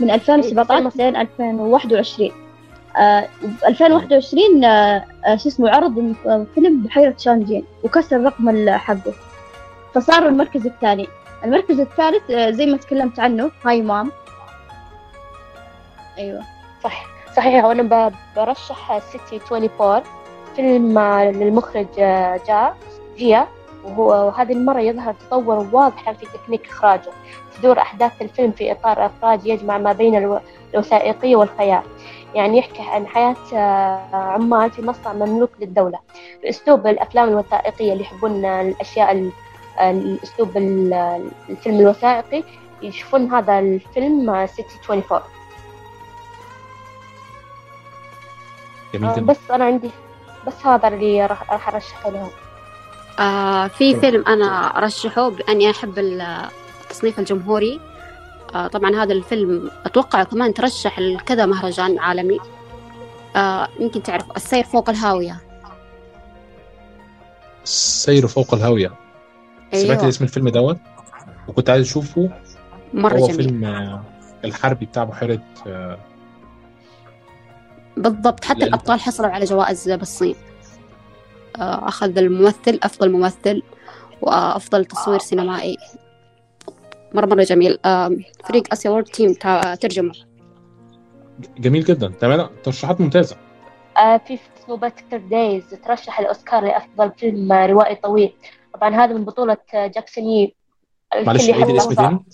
من 2017 لين 2021 آه 2021 آه آه، شو اسمه عرض فيلم بحيرة شانجين وكسر رقم حقه. فصار المركز الثاني. المركز الثالث زي ما تكلمت عنه هاي مام. أيوه. صح صحيح وأنا ب- برشح سيتي 24 فيلم للمخرج جاء جيا وهو وهذه المرة يظهر تطور واضحا في تكنيك إخراجه. تدور أحداث الفيلم في إطار إخراج يجمع ما بين الو- الوثائقية والخيال. يعني يحكي عن حياة آه، عمال في مصنع مملوك للدولة. بأسلوب الأفلام الوثائقية اللي يحبون الأشياء ال- الأسلوب ال- الفيلم الوثائقي يشوفون هذا الفيلم آه، سيتي 24 جميل آه، جدا بس أنا عندي بس هذا اللي راح أرشحه لهم. آه في فيلم أنا أرشحه بأني أحب ال- التصنيف الجمهوري. آه طبعا هذا الفيلم أتوقع كمان ترشح لكذا مهرجان عالمي. آه يمكن تعرف السير فوق الهاوية. السير فوق الهاوية. سمعت أيوة اسم الفيلم دوت؟ وكنت عايز أشوفه. مرة هو جميل. فيلم آه، الحربي بتاع بحيره آه، بالضبط. حتى لأن- الأبطال حصلوا على جوائز بالصين. أخذ الممثل أفضل ممثل وأفضل تصوير سينمائي. مرة مرة جميل. آه فريق آسيا World Team ترجمة. جميل جدا. تمام ترشيحات ممتازة. آه في فيلم اسمه Better Days ترشح الأوسكار لأفضل فيلم روائي طويل. طبعا هذا من بطولة آه، جاكسون يي. معلش عيد الاسم. تاني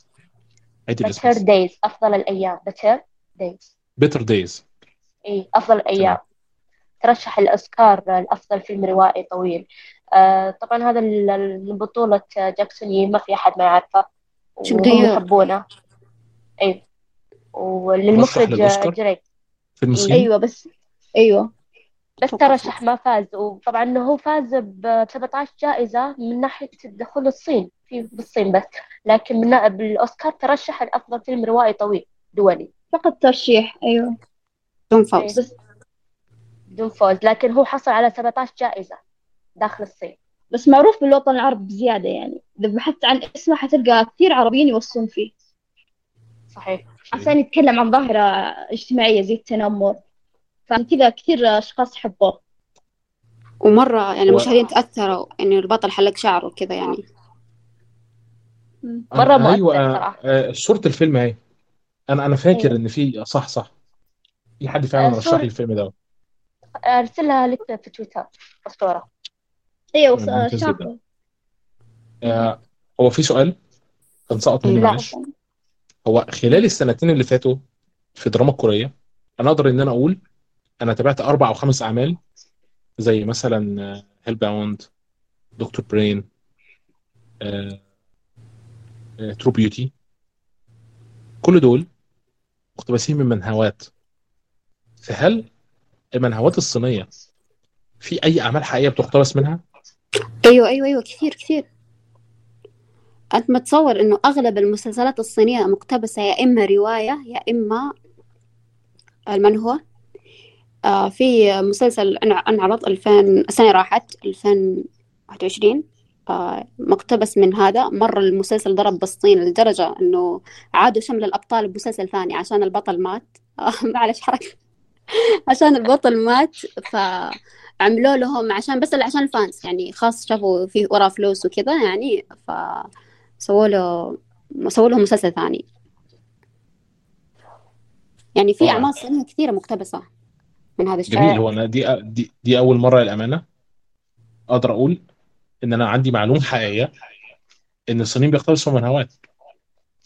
عيد الاسم Days أفضل الأيام. Better Days Better Days إيه أفضل الأيام. ترشح الأوسكار آه، لأفضل فيلم روائي طويل. آه طبعا هذا من بطولة جاكسون يي. ما في أحد ما يعرفه. وهم؟ يحبونه أي مرشح وللمخرج فيلم. صيني أيوه بس أيوه. بس ترشح ما فاز. وطبعا إنه هو فاز ب 17 جائزة من ناحية دخول الصين. في بالصين بس. لكن من بالاوسكار ترشح لافضل فيلم روائي طويل دولي. فقط ترشيح. أيوه. بدون إيه، فوز. بدون فوز. لكن هو حصل على 17 جائزة داخل الصين. بس معروف بالوطن العربي بزيادة يعني. إذا بحثت عن اسمه حتلقى كثير عربيين يوصون فيه. صحيح. عشان يتكلم عن ظاهرة اجتماعية زي التنمر. فكذا كثير أشخاص حبوه ومرة يعني و- المشاهدين تأثروا إن البطل حلق شعره وكذا يعني. مرة مؤثر أيوه صراحة. آه، صورة الفيلم اهي أنا أنا فاكر أيوة. إن في صح صح. في حد فعلا آه، رشح لي الفيلم ده. أرسلها لك في تويتر الصورة أيوه ممتاز شافه آه، هو في سؤال كان سقط مني. معلش. هو خلال السنتين اللي فاتوا في الدراما الكورية أنا أقدر إن أنا أقول أنا تابعت أربع أو خمس أعمال زي مثلا هيل باوند Dr. Brain True Beauty كل دول مقتبسين من منهوات. فهل المنهوات الصينية في أي أعمال حقيقية بتقتبس منها؟ أيوة أيوة أيوة كثير كثير. أنت متصور إنه أغلب المسلسلات الصينية مقتبسة يا إما رواية يا إما المنهوة آه في مسلسل انع- انعرض 2000 السنة راحت 2021 آه مقتبس من هذا. مرة المسلسل ضرب بالصين لدرجة إنه عادوا شمل الأبطال بمسلسل ثاني عشان البطل مات. آه معلش حركة. عشان البطل مات فعملوا لهم عشان بس عشان الفانس يعني خاص شافوا في وراه فلوس وكذا يعني فسووا له سووا لهم مسلسل ثاني. يعني في رائع. أعمال صينية كثيرة مقتبسة من هذا الشيء جميل. هو أنا دي دي, دي أول مرة للأمانة أقدر أقول إن أنا عندي معلومة حقيقية إن الصينيين بيقتبسوا منهوات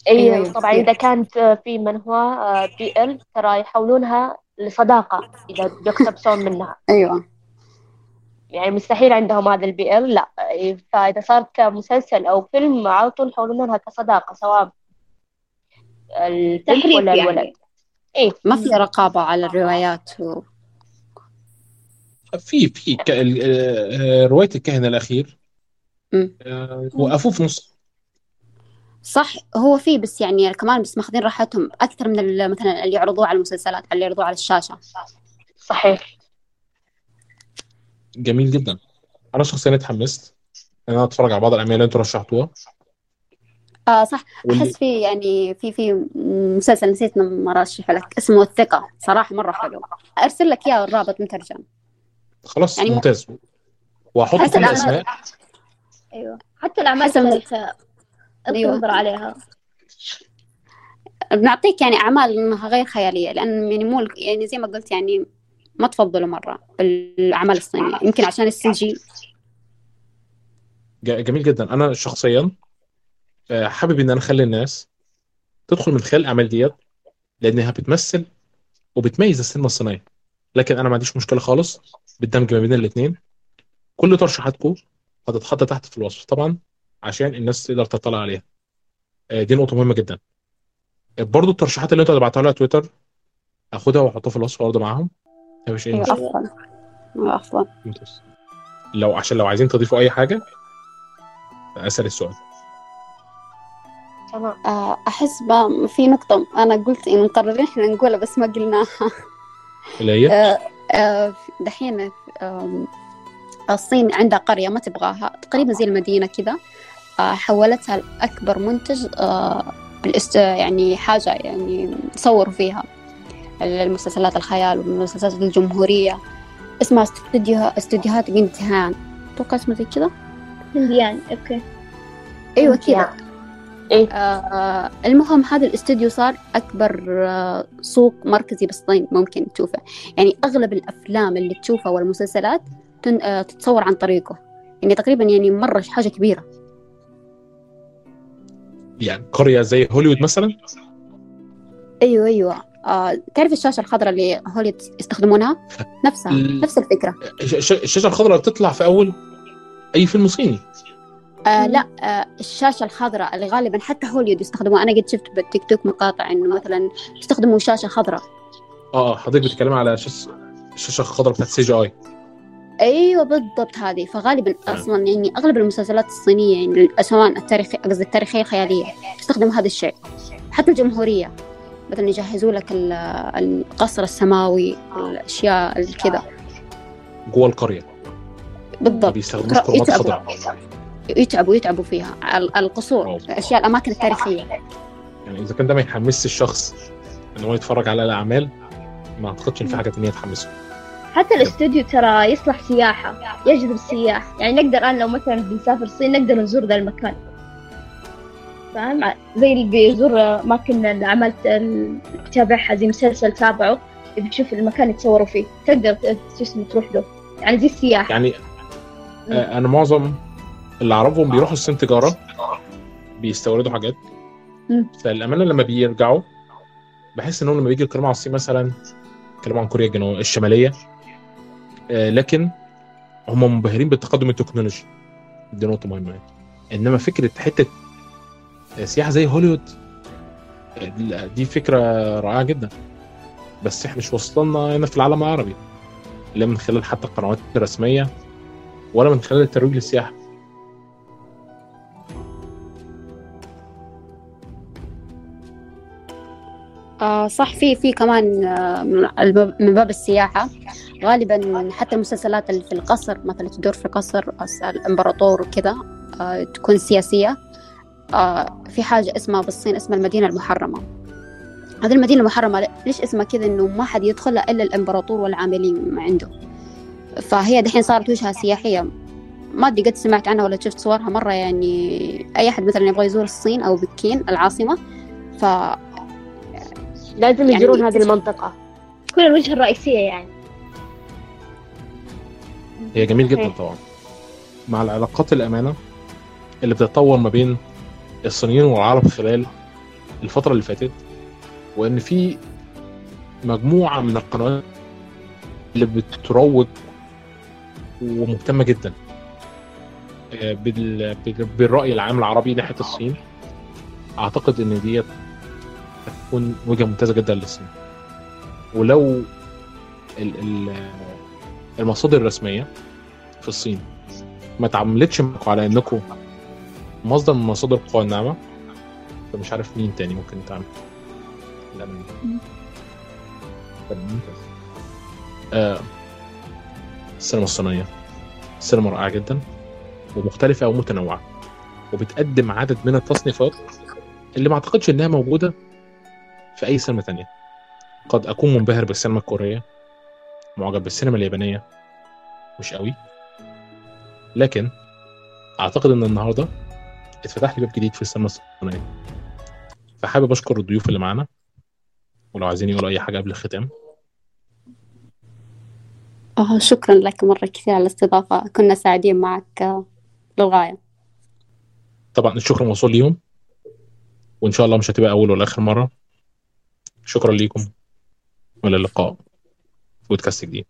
أيوة، أيوه طبعا. إذا كانت في منهوا BL ترى يحولونها لصداقة إذا بيقتبسون منها. أيوة. يعني مستحيل عندهم هذا ال BL. لا فاذا صارت كمسلسل أو فيلم على طول يحولونها كصداقة سواء البنت ولا يعني. الولد إيه. ما في رقابة على الروايات و... في في ك- آه، رواية الكاهن الأخير. مم. آه، وقفوه في نص. صح هو في بس يعني كمان بس ماخذين راحتهم أكثر من ال- مثلا اللي يعرضوه على المسلسلات اللي يعرضوه على الشاشة. صحيح. جميل جدا. أنا شخصيا اتحمست. إن أنا أتفرج على بعض الأعمال اللي أنتوا رشحتوها. آه صح. واللي أحس في يعني في في مسلسل نسيت ما أرشح لك. اسمه الثقة. صراحة مرة حلو. أرسل لك إياه الرابط مترجم خلاص يعني ممتاز. حسب كل الأعمال- الأسماء. أيوه. حتى الأعمال حسب- الثالثة أيوة. انظر عليها. بنعطيك يعني أعمال إنها غير خيالية لأن يعني مو يعني زي ما قلت يعني ما تفضلوا مرة الأعمال الصينية يمكن عشان ال CG. جميل جدا. أنا شخصيا آه، حابب إن أنا أخلي الناس تدخل من خلال الأعمال ديت لأنها بتمثل وبتميز السينما الصينية. لكن أنا ما عنديش مشكلة خالص بالدمج ما بين الاثنين كل ترشيحاتكم هتتحط تحت في الوصف طبعا عشان الناس تقدر تطلع عليها. آه، دي نقطة مهمة جدا. آه، برضو الترشيحات اللي أنتوا هتبعتوها لي على تويتر اخدها وأحطها في الوصف برضه معاهم. أيوة مشكله أفضل أيوة أفضل ممتاز لو عشان لو عايزين تضيفوا أي حاجة أسأل السؤال. تمام. آه، أحس ب- في نقطة أنا قلت إن مقررين إحنا نقولها بس ما قلناها. اللي هي؟ آه، آه، دحين الصين عندها قرية ما تبغاها تقريبا زي المدينة كذا. حولتها لأكبر منتج بالاست يعني حاجة يعني يصوروا فيها. المسلسلات الخيال والمسلسلات الجمهورية. اسمها استوديو استوديوهات بنت هان أتوقع اسمه زي كذا؟ هنديان أوكي. أيوة كذا. إيه. آه المهم هذا الاستوديو صار أكبر آه سوق مركزي بالصين ممكن تشوفه. يعني أغلب الأفلام اللي تشوفها والمسلسلات تن آه تتصور عن طريقه. يعني تقريبا يعني مرة حاجة كبيرة. يعني قريه زي هوليوود مثلا؟ أيوة أيوة. آه تعرف الشاشة الخضراء اللي هوليوود يستخدمونها؟ نفسها ال- نفس الش- الشاشة الخضراء بتطلع في أول أي فيلم صيني. آه لا آه الشاشة الخضراء اللي غالبا حتى هوليوود يستخدموها. أنا قد شفت بالتيك توك مقاطع إنه مثلا يستخدموا شاشة خضراء. آه آه حضرتك بتتكلم على شاشة الشاشه الخضراء بتاعت CGI. أيوه بالضبط هذه. فغالبا. أصلا يعني أغلب المسلسلات الصينية يعني سواء التاريخي قصدي التاريخية الخيالية تستخدم هذا الشيء. حتى الجمهورية. مثلا يجهزوا لك ال- القصر السماوي الأشياء الكذا جوه القريه ما بالضبط. يتعبوا. خضراء يتعبوا يتعبوا فيها. ال- القصور أوه. الأشياء الأماكن التاريخية. يعني إذا كان ده ما يحمسش الشخص إن هو يتفرج على الأعمال ما أعتقدش إن في حاجة تانية تحمسه. حتى الاستوديو ترى يصلح سياحة يجذب السياح. يعني نقدر الآن لو مثلا بنسافر الصين نقدر نزور ذا المكان. فاهم؟ زي اللي بيزور أماكن الأعمال اللي بتابعها زي مسلسل تابعه بتشوف المكان اللي تصوروا فيه تقدر اسمه تروح له. يعني زي السياحة. يعني آه، أنا معظم اللي أعرفهم بيروحوا الصين تجارة بيستوردوا حاجات. مم. فالأمانة لما بيرجعوا بحس إنهم لما بيجي يتكلموا عن الصين مثلا يتكلموا عن كوريا الجنوبيه الشمالية آه، لكن هم منبهرين بالتقدم التكنولوجي. دي نقطة مهمة. يعني. إنما فكرة حتة آه، سياحه زي هوليوود. آه، دي فكرة رائعة جدا. بس إحنا مش وصلنا هنا في العالم العربي. لا من خلال حتى القنوات الرسمية ولا من خلال الترويج للسياحة. آه صح في في كمان آه من باب السياحة. غالبا حتى المسلسلات اللي في القصر مثلا تدور في قصر أس- الإمبراطور وكذا آه تكون سياسية. آه في حاجة اسمها بالصين اسمها المدينة المحرمة. هذه المدينة المحرمة ليش اسمها كذا؟ إنه ما حد يدخلها إلا الإمبراطور والعاملين عنده. فهي دحين صارت وجهة سياحية. ما أدري قد سمعت عنها ولا شفت صورها مرة يعني أي أحد مثلا يبغى يزور الصين أو بكين العاصمة ف لازم يعني يزورون هذه تس- المنطقة. تكون الوجهة الرئيسية يعني. هي جميل جدا. طبعا. مع العلاقات الأمانة اللي بتتطور ما بين الصينيين والعرب خلال الفترة اللي فاتت وإن في مجموعة من القنوات اللي بتروج ومهتمة جدا آه، بال- بال- بالرأي العام العربي ناحية الصين أعتقد إن ديت هتكون وجهة ممتازة جدا للصين. ولو ال- ال- المصادر الرسمية في الصين ما تعاملتش معاكم على إنكم مصدر من مصادر القوى الناعمه فمش عارف مين تاني ممكن طب ممتاز آه السينما الصينية. سينما رائعة جدا ومختلفة ومتنوعه وبتقدم عدد من التصنيفات اللي ما أعتقدش إنها موجودة في أي سينما تانية. قد أكون منبهر بالسينما الكورية معجب بالسينما اليابانية مش قوي. لكن أعتقد إن النهارده اتفتح لي باب جديد في السينما الصينيه فحابب أشكر الضيوف اللي معانا. ولو عايزين يقولوا أي حاجة قبل الختام. آه شكرا لك مرة كثير على الاستضافة. كنا سعيدين معك آه، للغاية. طبعا الشكر موصول ليهم. وإن شاء الله مش هتبقى أول ولا آخر مرة. شكرا ليكم. والى اللقاء. بودكاست جديد.